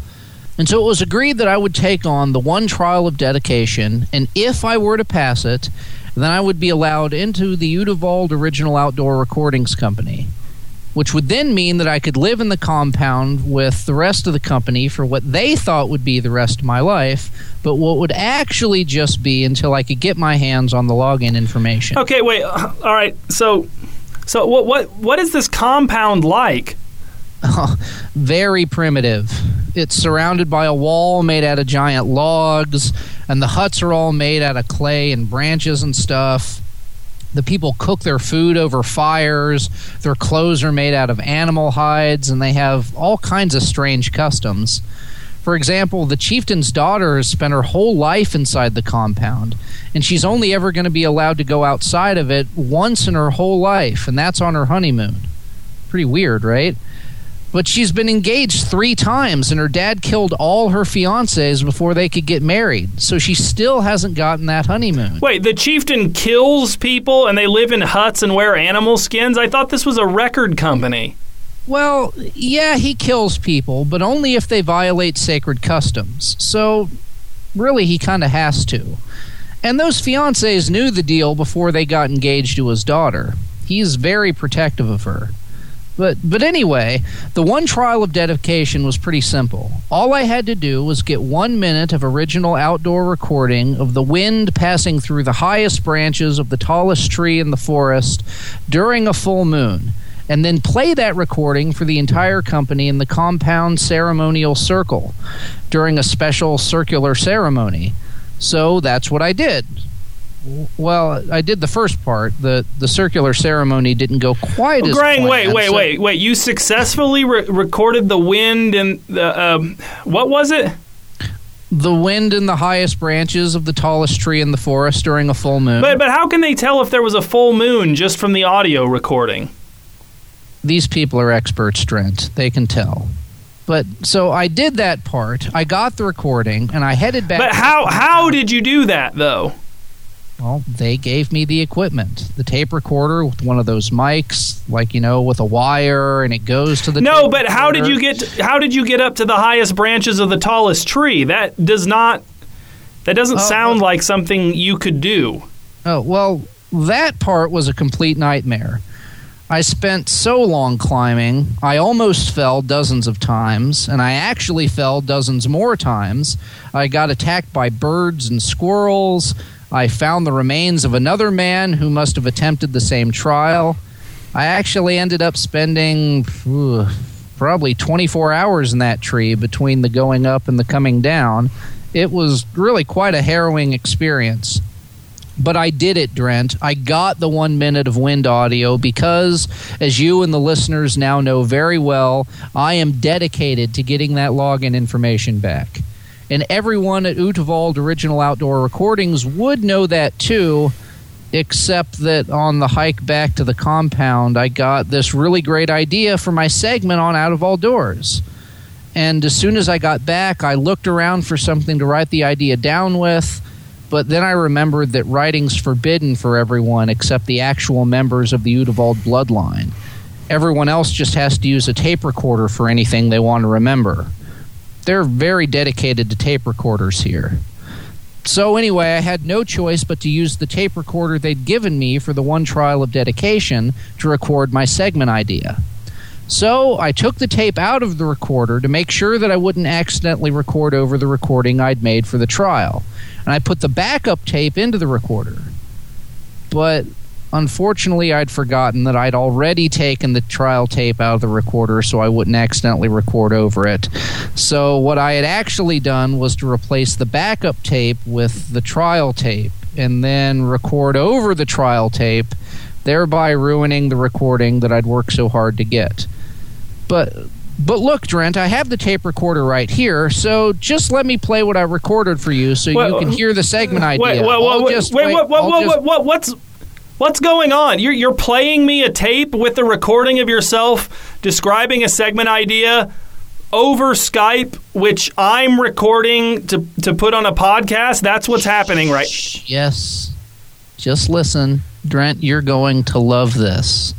And so it was agreed that I would take on the one trial of dedication, and if I were to pass it, then I would be allowed into the Utavald Original Outdoor Recordings Company which would then mean that I could live in the compound with the rest of the company for what they thought would be the rest of my life, but what would actually just be until I could get my hands on the login information. Okay, wait. uh, All right. So, so what what what is this compound like? [laughs] Very primitive. It's surrounded by a wall made out of giant logs, and the huts are all made out of clay and branches and stuff. The people cook their food over fires. Their clothes are made out of animal hides, and they have all kinds of strange customs. For example, the chieftain's daughter has spent her whole life inside the compound, and she's only ever going to be allowed to go outside of it once in her whole life, and that's on her honeymoon. Pretty weird, right? But she's been engaged three times, and her dad killed all her fiancés before they could get married, so she still hasn't gotten that honeymoon. Wait, the chieftain kills people and they live in huts and wear animal skins? I thought this was a record company. Well, yeah, he kills people, but only if they violate sacred customs. So, really, he kind of has to. And those fiancés knew the deal before they got engaged to his daughter. He's very protective of her. But but anyway, the one trial of dedication was pretty simple. All I had to do was get 1 minute of original outdoor recording of the wind passing through the highest branches of the tallest tree in the forest during a full moon and then play that recording for the entire company in the compound ceremonial circle during a special circular ceremony. So that's what I did. Well, I did the first part. the The circular ceremony didn't go quite as. Grang, wait, wait, so- wait, wait. You successfully re- recorded the wind and the um, what was it? The wind in the highest branches of the tallest tree in the forest during a full moon. But but how can they tell if there was a full moon just from the audio recording? These people are experts, Drent. They can tell. But so I did that part. I got the recording, and I headed back. But how how did you do that though? Well, they gave me the equipment, the tape recorder with one of those mics, like you know, with a wire, and it goes to the. No, tape but how did you get how did you get up to the highest branches of the tallest tree? That does not that doesn't Oh, sound well- like something you could do. Oh, well, that part was a complete nightmare. I spent so long climbing, I almost fell dozens of times, and I actually fell dozens more times. I got attacked by birds and squirrels. I found the remains of another man who must have attempted the same trial. I actually ended up spending ooh, probably 24 hours in that tree between the going up and the coming down. It was really quite a harrowing experience. But I did it, Drent. I got the one minute of wind audio because, as you and the listeners now know very well, I am dedicated to getting that login information back. And everyone at Utavald Original Outdoor Recordings would know that too, except that on the hike back to the compound, I got this really great idea for my segment on Out of All Doors. And as soon as I got back, I looked around for something to write the idea down with. But then I remembered that writing's forbidden for everyone except the actual members of the Utavald bloodline. Everyone else just has to use a tape recorder for anything they want to remember. They're very dedicated to tape recorders here. So, anyway, I had no choice but to use the tape recorder they'd given me for the one trial of dedication to record my segment idea. So I took the tape out of the recorder to make sure that I wouldn't accidentally record over the recording I'd made for the trial. And I put the backup tape into the recorder. But unfortunately, I'd forgotten that I'd already taken the trial tape out of the recorder so I wouldn't accidentally record over it. So what I had actually done was to replace the backup tape with the trial tape and then record over the trial tape, thereby ruining the recording that I'd worked so hard to get. But but look, Drent, I have the tape recorder right here, so just let me play what I recorded for you, so Wait, you can hear the segment idea. Wait, wait, wait, wait, wait- I'll what, just- what, what, what's what's going on? You're you're playing me a tape with the recording of yourself describing a segment idea over Skype, which I'm recording to to put on a podcast. That's what's happening, right? Yes. Just listen, Drent. You're going to love this.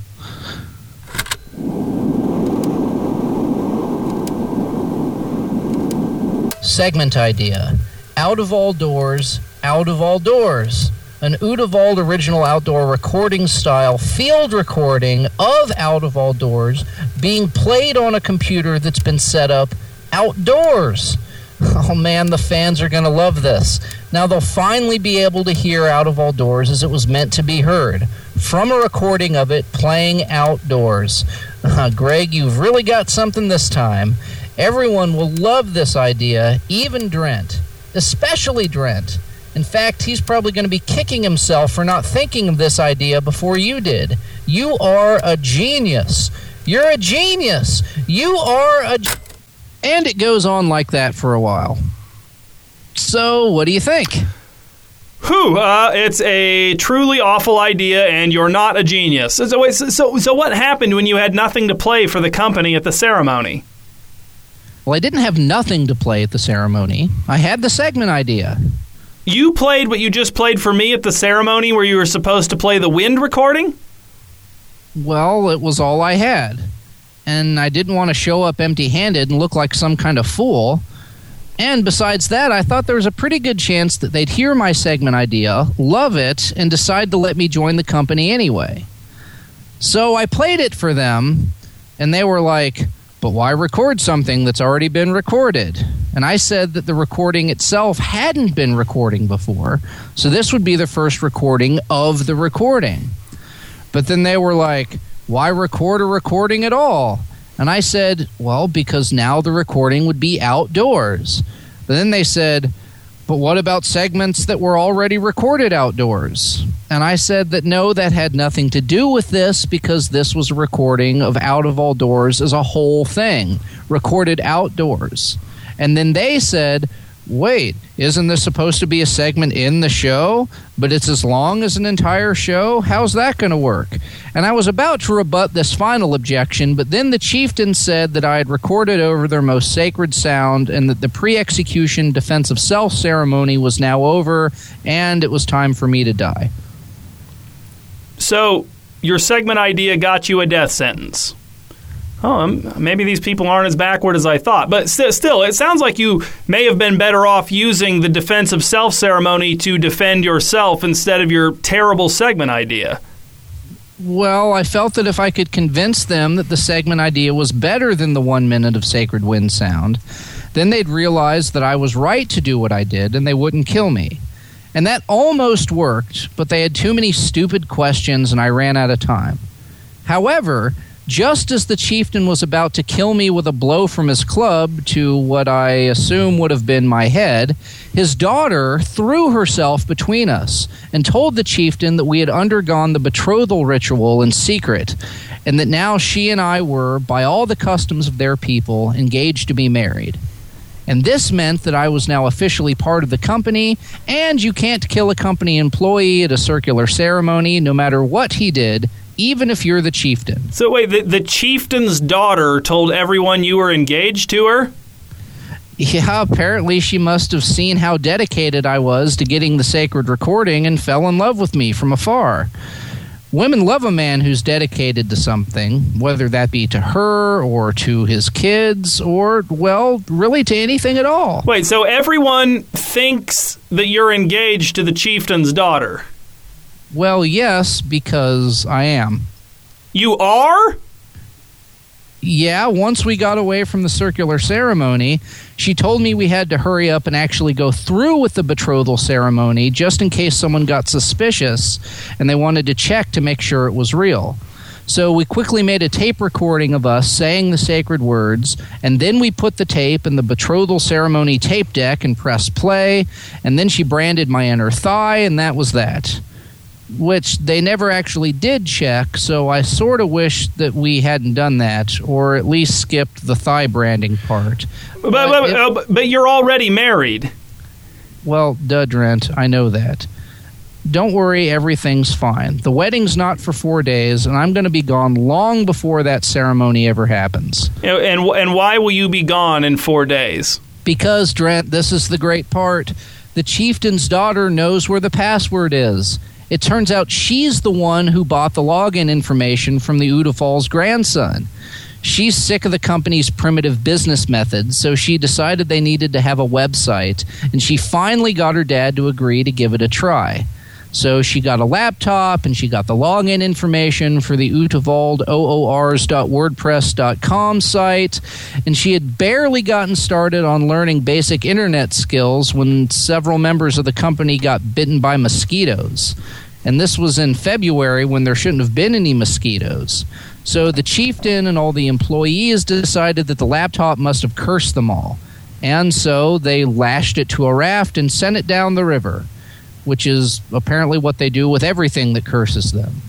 Segment idea: Out of all doors, out of all doors. An Utavald original outdoor recording style field recording of Out of All Doors being played on a computer that's been set up outdoors. [laughs] Oh man, the fans are going to love this. Now they'll finally be able to hear Out of All Doors as it was meant to be heard from a recording of it playing outdoors. Uh, Greg, you've really got something this time. Everyone will love this idea, even Drent, especially Drent. In fact, he's probably going to be kicking himself for not thinking of this idea before you did. You are a genius. You're a genius. You are a. G- and it goes on like that for a while. So, what do you think? Whew, uh, it's a truly awful idea, and you're not a genius. So, so, so what happened when you had nothing to play for the company at the ceremony? Well, I didn't have nothing to play at the ceremony. I had the segment idea. You played what you just played for me at the ceremony where you were supposed to play the wind recording? Well, it was all I had. And I didn't want to show up empty handed and look like some kind of fool. And besides that, I thought there was a pretty good chance that they'd hear my segment idea, love it, and decide to let me join the company anyway. So I played it for them, and they were like, But why record something that's already been recorded? And I said that the recording itself hadn't been recording before, so this would be the first recording of the recording. But then they were like, why record a recording at all? And I said, well, because now the recording would be outdoors. But then they said, but what about segments that were already recorded outdoors? And I said that no, that had nothing to do with this because this was a recording of Out of All Doors as a whole thing, recorded outdoors. And then they said, wait, isn't this supposed to be a segment in the show? But it's as long as an entire show? How's that going to work? And I was about to rebut this final objection, but then the chieftain said that I had recorded over their most sacred sound and that the pre execution defense of self ceremony was now over and it was time for me to die. So, your segment idea got you a death sentence. Oh, um, maybe these people aren't as backward as I thought. But st- still, it sounds like you may have been better off using the defense of self ceremony to defend yourself instead of your terrible segment idea. Well, I felt that if I could convince them that the segment idea was better than the one minute of sacred wind sound, then they'd realize that I was right to do what I did and they wouldn't kill me. And that almost worked, but they had too many stupid questions and I ran out of time. However, just as the chieftain was about to kill me with a blow from his club to what I assume would have been my head, his daughter threw herself between us and told the chieftain that we had undergone the betrothal ritual in secret, and that now she and I were, by all the customs of their people, engaged to be married. And this meant that I was now officially part of the company, and you can't kill a company employee at a circular ceremony, no matter what he did, even if you're the chieftain. So, wait, the, the chieftain's daughter told everyone you were engaged to her? Yeah, apparently she must have seen how dedicated I was to getting the sacred recording and fell in love with me from afar. Women love a man who's dedicated to something, whether that be to her or to his kids or, well, really to anything at all. Wait, so everyone thinks that you're engaged to the chieftain's daughter? Well, yes, because I am. You are? Yeah, once we got away from the circular ceremony, she told me we had to hurry up and actually go through with the betrothal ceremony just in case someone got suspicious and they wanted to check to make sure it was real. So we quickly made a tape recording of us saying the sacred words, and then we put the tape in the betrothal ceremony tape deck and pressed play, and then she branded my inner thigh, and that was that. Which they never actually did check, so I sort of wish that we hadn't done that, or at least skipped the thigh branding part. But, but, but, but oh, you're already married. Well, duh, Drent, I know that. Don't worry, everything's fine. The wedding's not for four days, and I'm going to be gone long before that ceremony ever happens. And, and why will you be gone in four days? Because, Drent, this is the great part. The chieftain's daughter knows where the password is. It turns out she's the one who bought the login information from the Udafal's grandson. She's sick of the company's primitive business methods, so she decided they needed to have a website, and she finally got her dad to agree to give it a try. So she got a laptop and she got the login information for the Utavald OORs.wordpress.com site. And she had barely gotten started on learning basic internet skills when several members of the company got bitten by mosquitoes. And this was in February when there shouldn't have been any mosquitoes. So the chieftain and all the employees decided that the laptop must have cursed them all. And so they lashed it to a raft and sent it down the river which is apparently what they do with everything that curses them.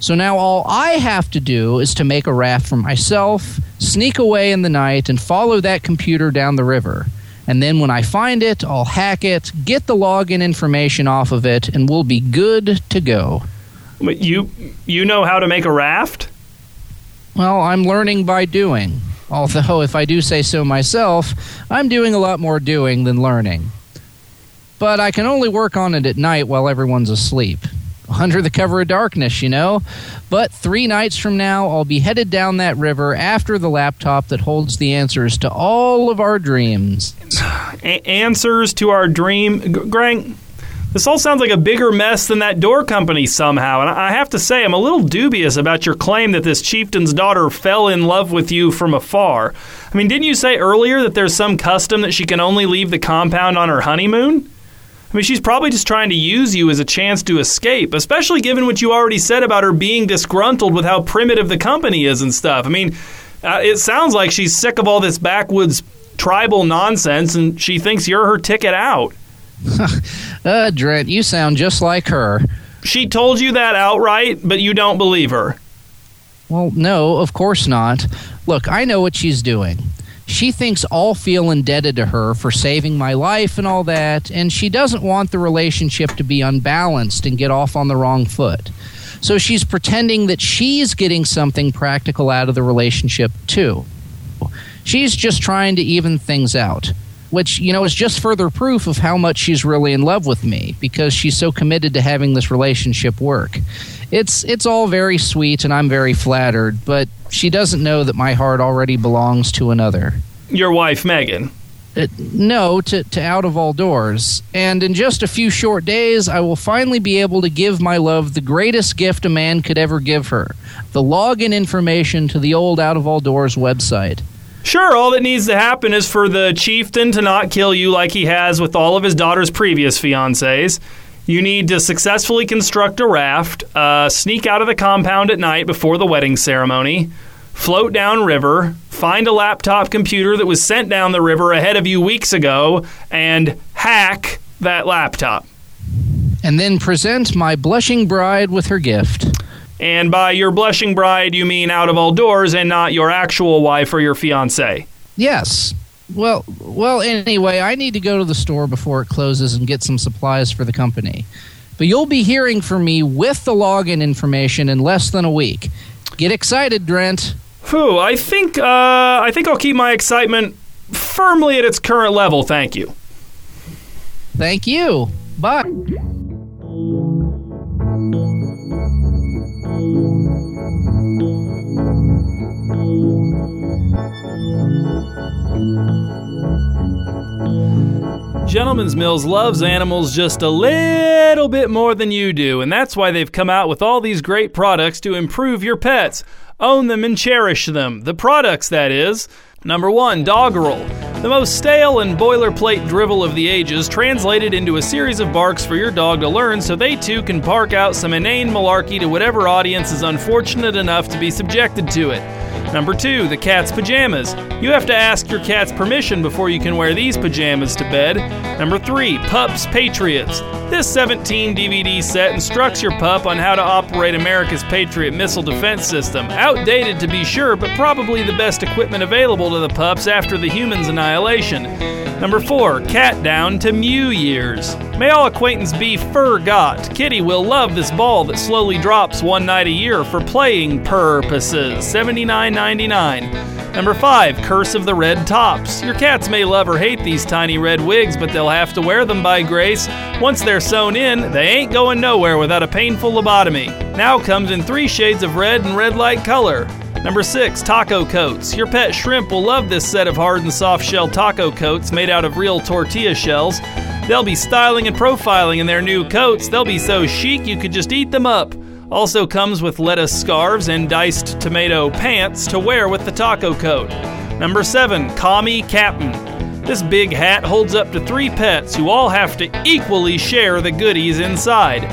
So now all I have to do is to make a raft for myself, sneak away in the night, and follow that computer down the river. And then when I find it, I'll hack it, get the login information off of it, and we'll be good to go. But You, you know how to make a raft? Well, I'm learning by doing. Although, if I do say so myself, I'm doing a lot more doing than learning. But I can only work on it at night while everyone's asleep. Under the cover of darkness, you know? But three nights from now, I'll be headed down that river after the laptop that holds the answers to all of our dreams. A- answers to our dream. G- Greg, this all sounds like a bigger mess than that door company somehow. And I I have to say, I'm a little dubious about your claim that this chieftain's daughter fell in love with you from afar. I mean, didn't you say earlier that there's some custom that she can only leave the compound on her honeymoon? I mean, she's probably just trying to use you as a chance to escape, especially given what you already said about her being disgruntled with how primitive the company is and stuff. I mean, uh, it sounds like she's sick of all this backwoods tribal nonsense and she thinks you're her ticket out. [laughs] Uh, Drent, you sound just like her. She told you that outright, but you don't believe her. Well, no, of course not. Look, I know what she's doing. She thinks I'll feel indebted to her for saving my life and all that, and she doesn't want the relationship to be unbalanced and get off on the wrong foot. So she's pretending that she's getting something practical out of the relationship, too. She's just trying to even things out, which, you know, is just further proof of how much she's really in love with me because she's so committed to having this relationship work. It's it's all very sweet and I'm very flattered, but she doesn't know that my heart already belongs to another. Your wife, Megan. Uh, no, to, to out of all doors. And in just a few short days, I will finally be able to give my love the greatest gift a man could ever give her the login information to the old out of all doors website. Sure, all that needs to happen is for the chieftain to not kill you like he has with all of his daughter's previous fiancés. You need to successfully construct a raft, uh, sneak out of the compound at night before the wedding ceremony, float down river, find a laptop computer that was sent down the river ahead of you weeks ago, and hack that laptop. And then present my blushing bride with her gift. And by your blushing bride, you mean out of all doors and not your actual wife or your fiancée. Yes. Well, well. Anyway, I need to go to the store before it closes and get some supplies for the company. But you'll be hearing from me with the login information in less than a week. Get excited, Drent. Phew, I think uh, I think I'll keep my excitement firmly at its current level. Thank you. Thank you. Bye. Gentleman's Mills loves animals just a little bit more than you do, and that's why they've come out with all these great products to improve your pets. Own them and cherish them. The products, that is. Number one, Doggerel. The most stale and boilerplate drivel of the ages, translated into a series of barks for your dog to learn so they too can park out some inane malarkey to whatever audience is unfortunate enough to be subjected to it. Number two, the cat's pajamas. You have to ask your cat's permission before you can wear these pajamas to bed. Number three, Pups Patriots. This 17 DVD set instructs your pup on how to operate America's Patriot missile defense system. Outdated to be sure, but probably the best equipment available to the pups after the human's annihilation. Number four, Cat Down to Mew Years. May all acquaintance be fur got. Kitty will love this ball that slowly drops one night a year for playing purposes. $79.99. Number five, Curse of the Red Tops. Your cats may love or hate these tiny red wigs, but they'll have to wear them by grace. Once they're sewn in, they ain't going nowhere without a painful lobotomy. Now comes in three shades of red and red light color. Number six, taco coats. Your pet shrimp will love this set of hard and soft shell taco coats made out of real tortilla shells. They'll be styling and profiling in their new coats. They'll be so chic you could just eat them up. Also comes with lettuce scarves and diced tomato pants to wear with the taco coat. Number seven, Kami Captain. This big hat holds up to three pets who all have to equally share the goodies inside.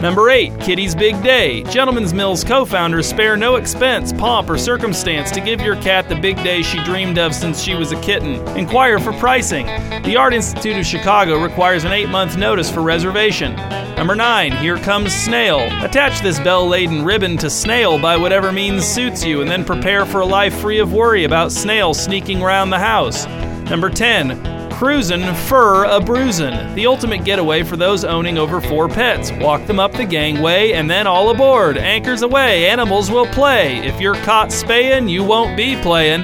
Number 8, Kitty's Big Day. Gentleman's Mills co founders spare no expense, pomp, or circumstance to give your cat the big day she dreamed of since she was a kitten. Inquire for pricing. The Art Institute of Chicago requires an 8 month notice for reservation. Number 9, Here Comes Snail. Attach this bell laden ribbon to Snail by whatever means suits you, and then prepare for a life free of worry about Snail sneaking around the house. Number 10, Cruisin' Fur a Bruisin', the ultimate getaway for those owning over four pets. Walk them up the gangway and then all aboard. Anchors away, animals will play. If you're caught spayin', you won't be playin'.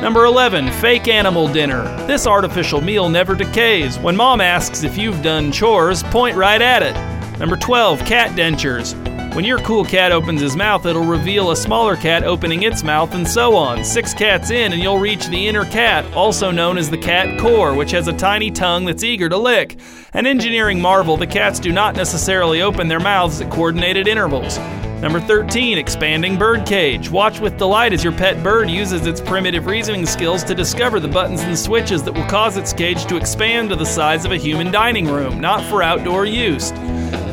Number 11, Fake Animal Dinner. This artificial meal never decays. When mom asks if you've done chores, point right at it. Number 12, Cat Dentures. When your cool cat opens his mouth, it'll reveal a smaller cat opening its mouth, and so on. Six cats in, and you'll reach the inner cat, also known as the cat core, which has a tiny tongue that's eager to lick. An engineering marvel, the cats do not necessarily open their mouths at coordinated intervals. Number 13, expanding bird cage. Watch with delight as your pet bird uses its primitive reasoning skills to discover the buttons and switches that will cause its cage to expand to the size of a human dining room, not for outdoor use.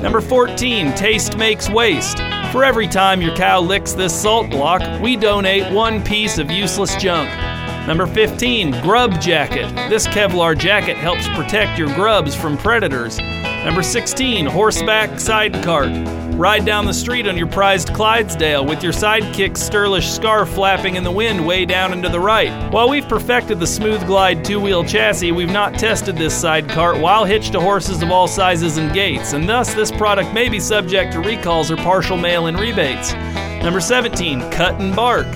Number 14, taste makes waste. For every time your cow licks this salt block, we donate one piece of useless junk. Number 15, Grub Jacket. This Kevlar jacket helps protect your grubs from predators. Number 16, Horseback Side Cart. Ride down the street on your prized Clydesdale with your sidekick's sterlish scarf flapping in the wind way down and to the right. While we've perfected the Smooth Glide two wheel chassis, we've not tested this side cart while hitched to horses of all sizes and gaits, and thus this product may be subject to recalls or partial mail in rebates. Number 17, Cut and Bark.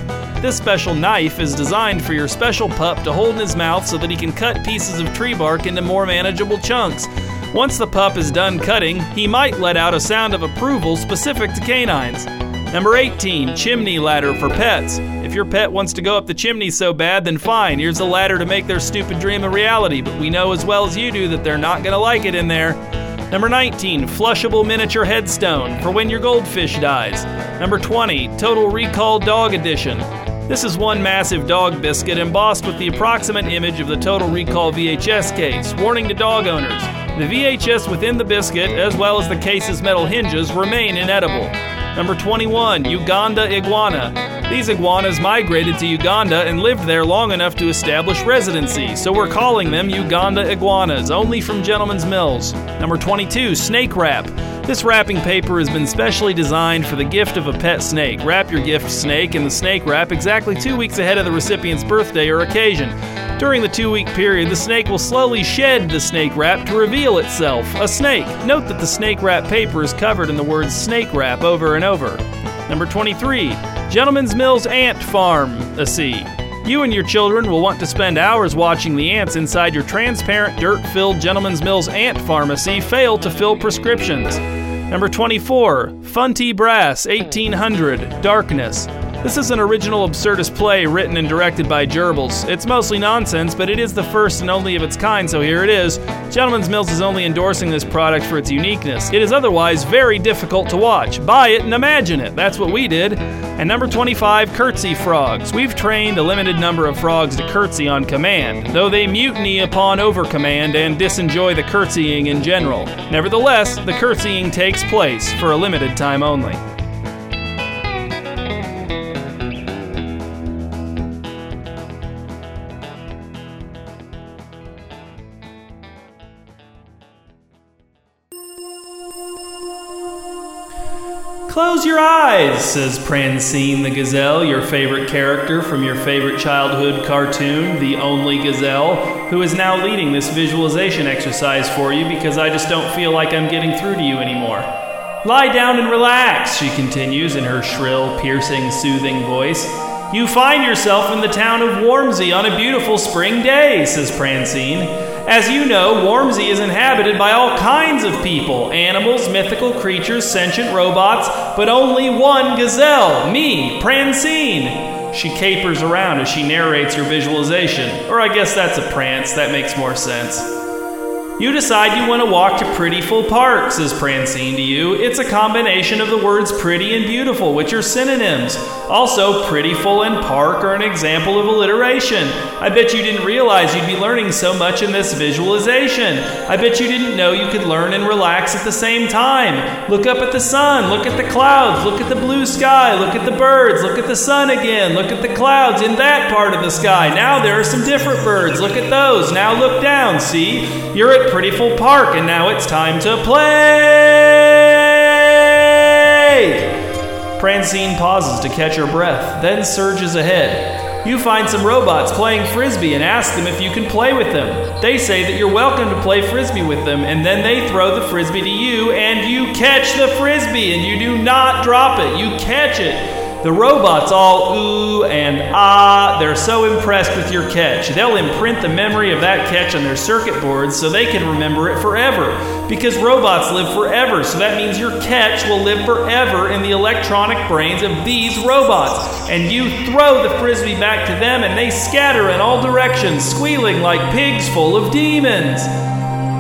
This special knife is designed for your special pup to hold in his mouth so that he can cut pieces of tree bark into more manageable chunks. Once the pup is done cutting, he might let out a sound of approval specific to canines. Number 18, chimney ladder for pets. If your pet wants to go up the chimney so bad, then fine, here's a ladder to make their stupid dream a reality, but we know as well as you do that they're not to like it in there. Number 19, flushable miniature headstone for when your goldfish dies. Number 20, Total Recall Dog Edition. This is one massive dog biscuit embossed with the approximate image of the Total Recall VHS case. Warning to dog owners the VHS within the biscuit, as well as the case's metal hinges, remain inedible. Number 21, Uganda iguana. These iguanas migrated to Uganda and lived there long enough to establish residency, so we're calling them Uganda iguanas, only from Gentleman's Mills. Number 22, snake wrap. This wrapping paper has been specially designed for the gift of a pet snake. Wrap your gift snake in the snake wrap exactly two weeks ahead of the recipient's birthday or occasion. During the two week period, the snake will slowly shed the snake wrap to reveal itself a snake. Note that the snake wrap paper is covered in the words snake wrap over and over. Number 23, Gentleman's Mills Ant Farm, a C. You and your children will want to spend hours watching the ants inside your transparent, dirt filled Gentleman's Mills Ant Pharmacy fail to fill prescriptions. Number 24, Funty Brass 1800, Darkness. This is an original absurdist play written and directed by Gerbils. It's mostly nonsense, but it is the first and only of its kind, so here it is. Gentleman's Mills is only endorsing this product for its uniqueness. It is otherwise very difficult to watch. Buy it and imagine it. That's what we did. And number 25, curtsy frogs. We've trained a limited number of frogs to curtsy on command, though they mutiny upon overcommand and disenjoy the curtsying in general. Nevertheless, the curtsying takes place for a limited time only. Close your eyes, says Prancine the gazelle, your favorite character from your favorite childhood cartoon, The Only Gazelle, who is now leading this visualization exercise for you because I just don't feel like I'm getting through to you anymore. Lie down and relax, she continues in her shrill, piercing, soothing voice. You find yourself in the town of Wormsey on a beautiful spring day, says Prancine. As you know, Warmsey is inhabited by all kinds of people animals, mythical creatures, sentient robots, but only one gazelle, me, Prancine. She capers around as she narrates her visualization. Or I guess that's a prance, that makes more sense. You decide you want to walk to Prettyful Park, says Prancine to you. It's a combination of the words pretty and beautiful, which are synonyms. Also, Prettyful and Park are an example of alliteration. I bet you didn't realize you'd be learning so much in this visualization. I bet you didn't know you could learn and relax at the same time. Look up at the sun, look at the clouds, look at the blue sky, look at the birds, look at the sun again, look at the clouds in that part of the sky. Now there are some different birds. Look at those. Now look down. See? You're at Prettyful Park, and now it's time to play! Prancine pauses to catch her breath, then surges ahead. You find some robots playing frisbee and ask them if you can play with them. They say that you're welcome to play frisbee with them, and then they throw the frisbee to you, and you catch the frisbee, and you do not drop it. You catch it. The robots all ooh and ah. They're so impressed with your catch. They'll imprint the memory of that catch on their circuit boards so they can remember it forever. Because robots live forever, so that means your catch will live forever in the electronic brains of these robots. And you throw the frisbee back to them, and they scatter in all directions, squealing like pigs full of demons.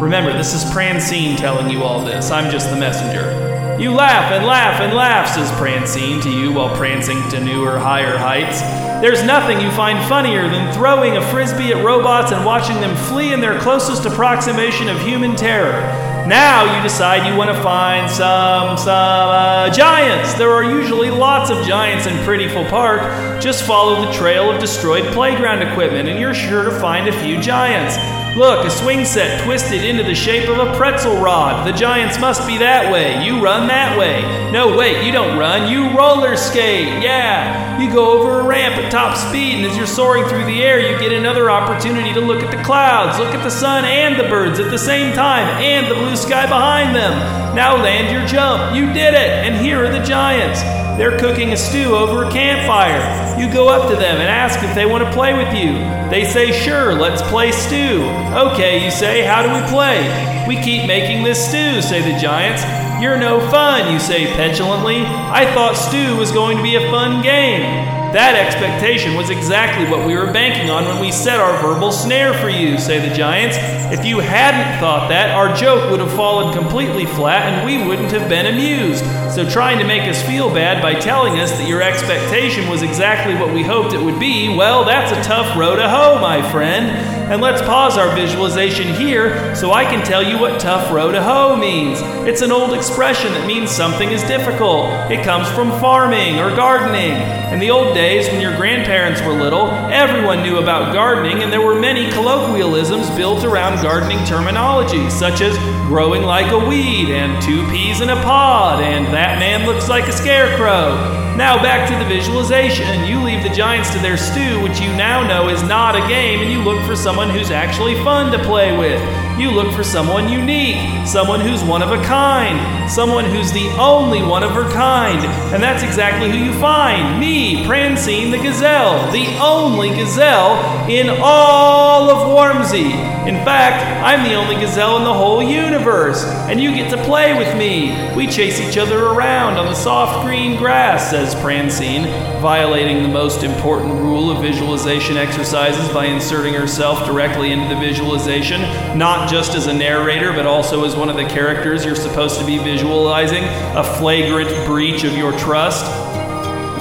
Remember, this is Prancine telling you all this. I'm just the messenger. You laugh and laugh and laugh, says Prancine to you while prancing to newer, higher heights. There's nothing you find funnier than throwing a frisbee at robots and watching them flee in their closest approximation of human terror. Now you decide you want to find some some uh, giants. There are usually lots of giants in Prettyful Park. Just follow the trail of destroyed playground equipment, and you're sure to find a few giants. Look, a swing set twisted into the shape of a pretzel rod. The giants must be that way. You run that way. No, wait, you don't run. You roller skate. Yeah. You go over a ramp at top speed, and as you're soaring through the air, you get another opportunity to look at the clouds, look at the sun and the birds at the same time, and the blue sky behind them. Now land your jump. You did it. And here are the giants. They're cooking a stew over a campfire. You go up to them and ask if they want to play with you. They say, Sure, let's play stew. Okay, you say, How do we play? We keep making this stew, say the giants. You're no fun, you say petulantly. I thought stew was going to be a fun game. That expectation was exactly what we were banking on when we set our verbal snare for you, say the giants. If you hadn't thought that, our joke would have fallen completely flat and we wouldn't have been amused. So, trying to make us feel bad by telling us that your expectation was exactly what we hoped it would be, well, that's a tough row to hoe, my friend. And let's pause our visualization here so I can tell you what tough row to hoe means. It's an old expression that means something is difficult. It comes from farming or gardening. In the old days, when your grandparents were little, everyone knew about gardening, and there were many colloquialisms built around gardening terminology, such as growing like a weed, and two peas in a pod, and that man looks like a scarecrow. Now back to the visualization. You leave the giants to their stew, which you now know is not a game, and you look for someone who's actually fun to play with. You look for someone unique, someone who's one of a kind, someone who's the only one of her kind. And that's exactly who you find me, Prancine the Gazelle, the only gazelle in all of Wormsy. In fact, I'm the only gazelle in the whole universe, and you get to play with me. We chase each other around on the soft green grass, says Prancine, violating the most important rule of visualization exercises by inserting herself directly into the visualization, not just as a narrator, but also as one of the characters you're supposed to be visualizing, a flagrant breach of your trust.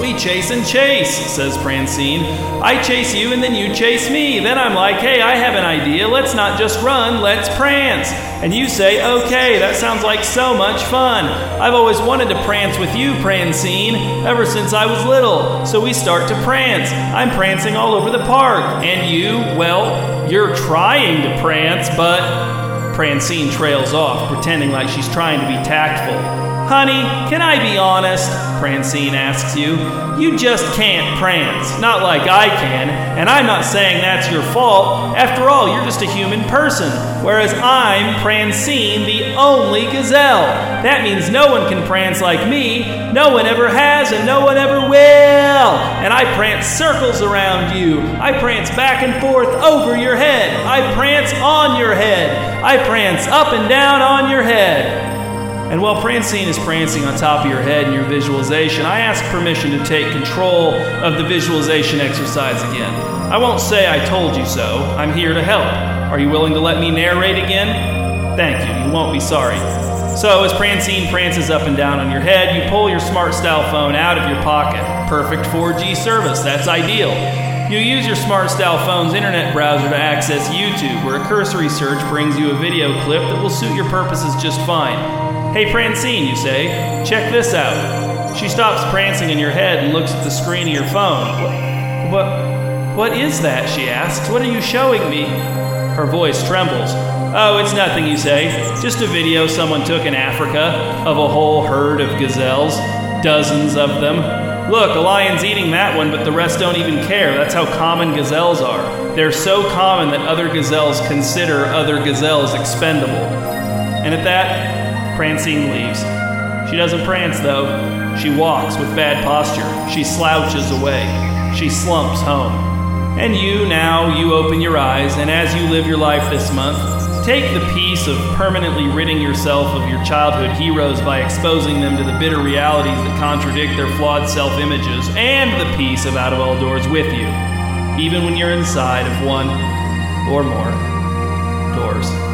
We chase and chase, says Prancine. I chase you and then you chase me. Then I'm like, hey, I have an idea. Let's not just run, let's prance. And you say, okay, that sounds like so much fun. I've always wanted to prance with you, Prancine, ever since I was little. So we start to prance. I'm prancing all over the park. And you, well, you're trying to prance, but. Prancine trails off, pretending like she's trying to be tactful. Honey, can I be honest? Prancine asks you. You just can't prance, not like I can, and I'm not saying that's your fault. After all, you're just a human person, whereas I'm Prancine, the only gazelle. That means no one can prance like me, no one ever has, and no one ever will. And I prance circles around you, I prance back and forth over your head, I prance on your head, I prance up and down on your head. And while Prancine is prancing on top of your head in your visualization, I ask permission to take control of the visualization exercise again. I won't say I told you so. I'm here to help. Are you willing to let me narrate again? Thank you. You won't be sorry. So, as Prancine prances up and down on your head, you pull your smart style phone out of your pocket. Perfect 4G service. That's ideal. You use your smart style phone's internet browser to access YouTube, where a cursory search brings you a video clip that will suit your purposes just fine. Hey, Prancine, you say, check this out. She stops prancing in your head and looks at the screen of your phone. What, what, is that? She asks. What are you showing me? Her voice trembles. Oh, it's nothing, you say. Just a video someone took in Africa of a whole herd of gazelles. Dozens of them. Look, a lion's eating that one, but the rest don't even care. That's how common gazelles are. They're so common that other gazelles consider other gazelles expendable. And at that, Prancine leaves. She doesn't prance, though. She walks with bad posture. She slouches away. She slumps home. And you, now, you open your eyes, and as you live your life this month, take the piece of permanently ridding yourself of your childhood heroes by exposing them to the bitter realities that contradict their flawed self images, and the piece of Out of All Doors with you, even when you're inside of one or more doors.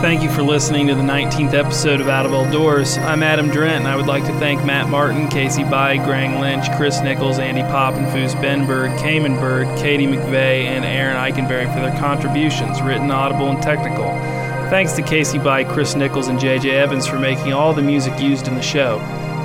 Thank you for listening to the 19th episode of Out of All Doors. I'm Adam Drent, and I would like to thank Matt Martin, Casey By, Grang Lynch, Chris Nichols, Andy Poppenfus, Ben Berg, Cayman Bird, Katie McVeigh, and Aaron Eichenberry for their contributions, written, audible, and technical. Thanks to Casey By, Chris Nichols, and JJ Evans for making all the music used in the show.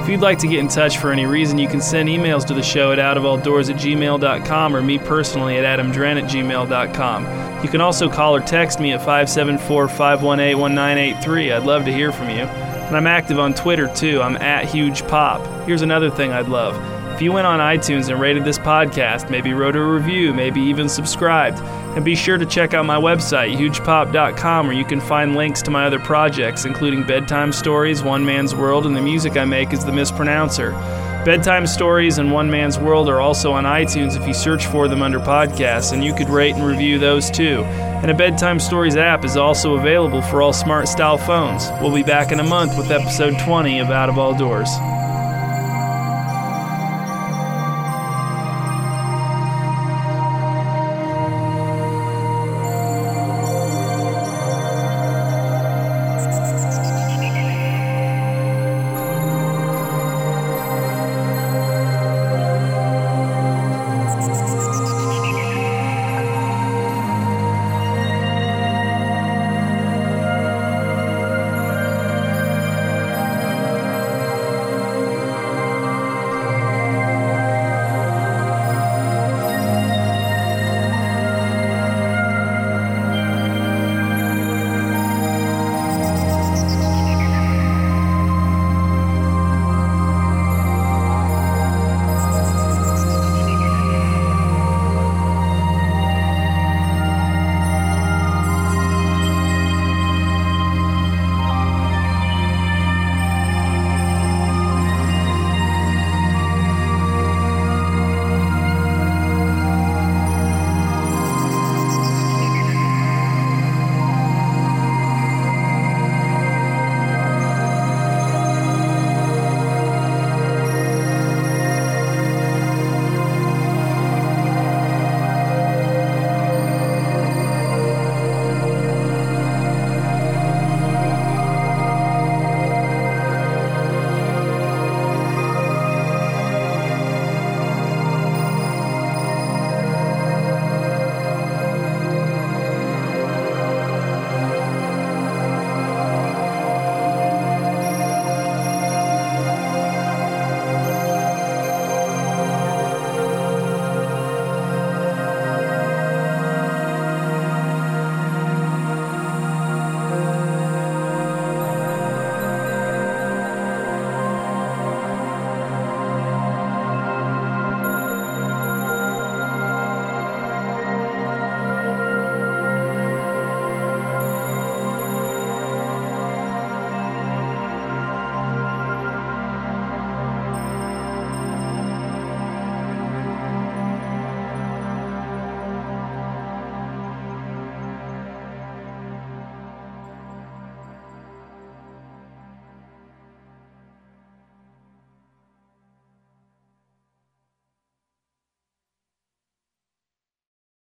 If you'd like to get in touch for any reason, you can send emails to the show at outofalldoors at gmail.com or me personally at adamdren at gmail.com. You can also call or text me at 574 518 1983. I'd love to hear from you. And I'm active on Twitter too. I'm at Huge Pop. Here's another thing I'd love. If you went on iTunes and rated this podcast, maybe wrote a review, maybe even subscribed, and be sure to check out my website, hugepop.com, where you can find links to my other projects, including Bedtime Stories, One Man's World, and the music I make is The Mispronouncer. Bedtime Stories and One Man's World are also on iTunes if you search for them under podcasts, and you could rate and review those too. And a Bedtime Stories app is also available for all smart style phones. We'll be back in a month with episode 20 of Out of All Doors.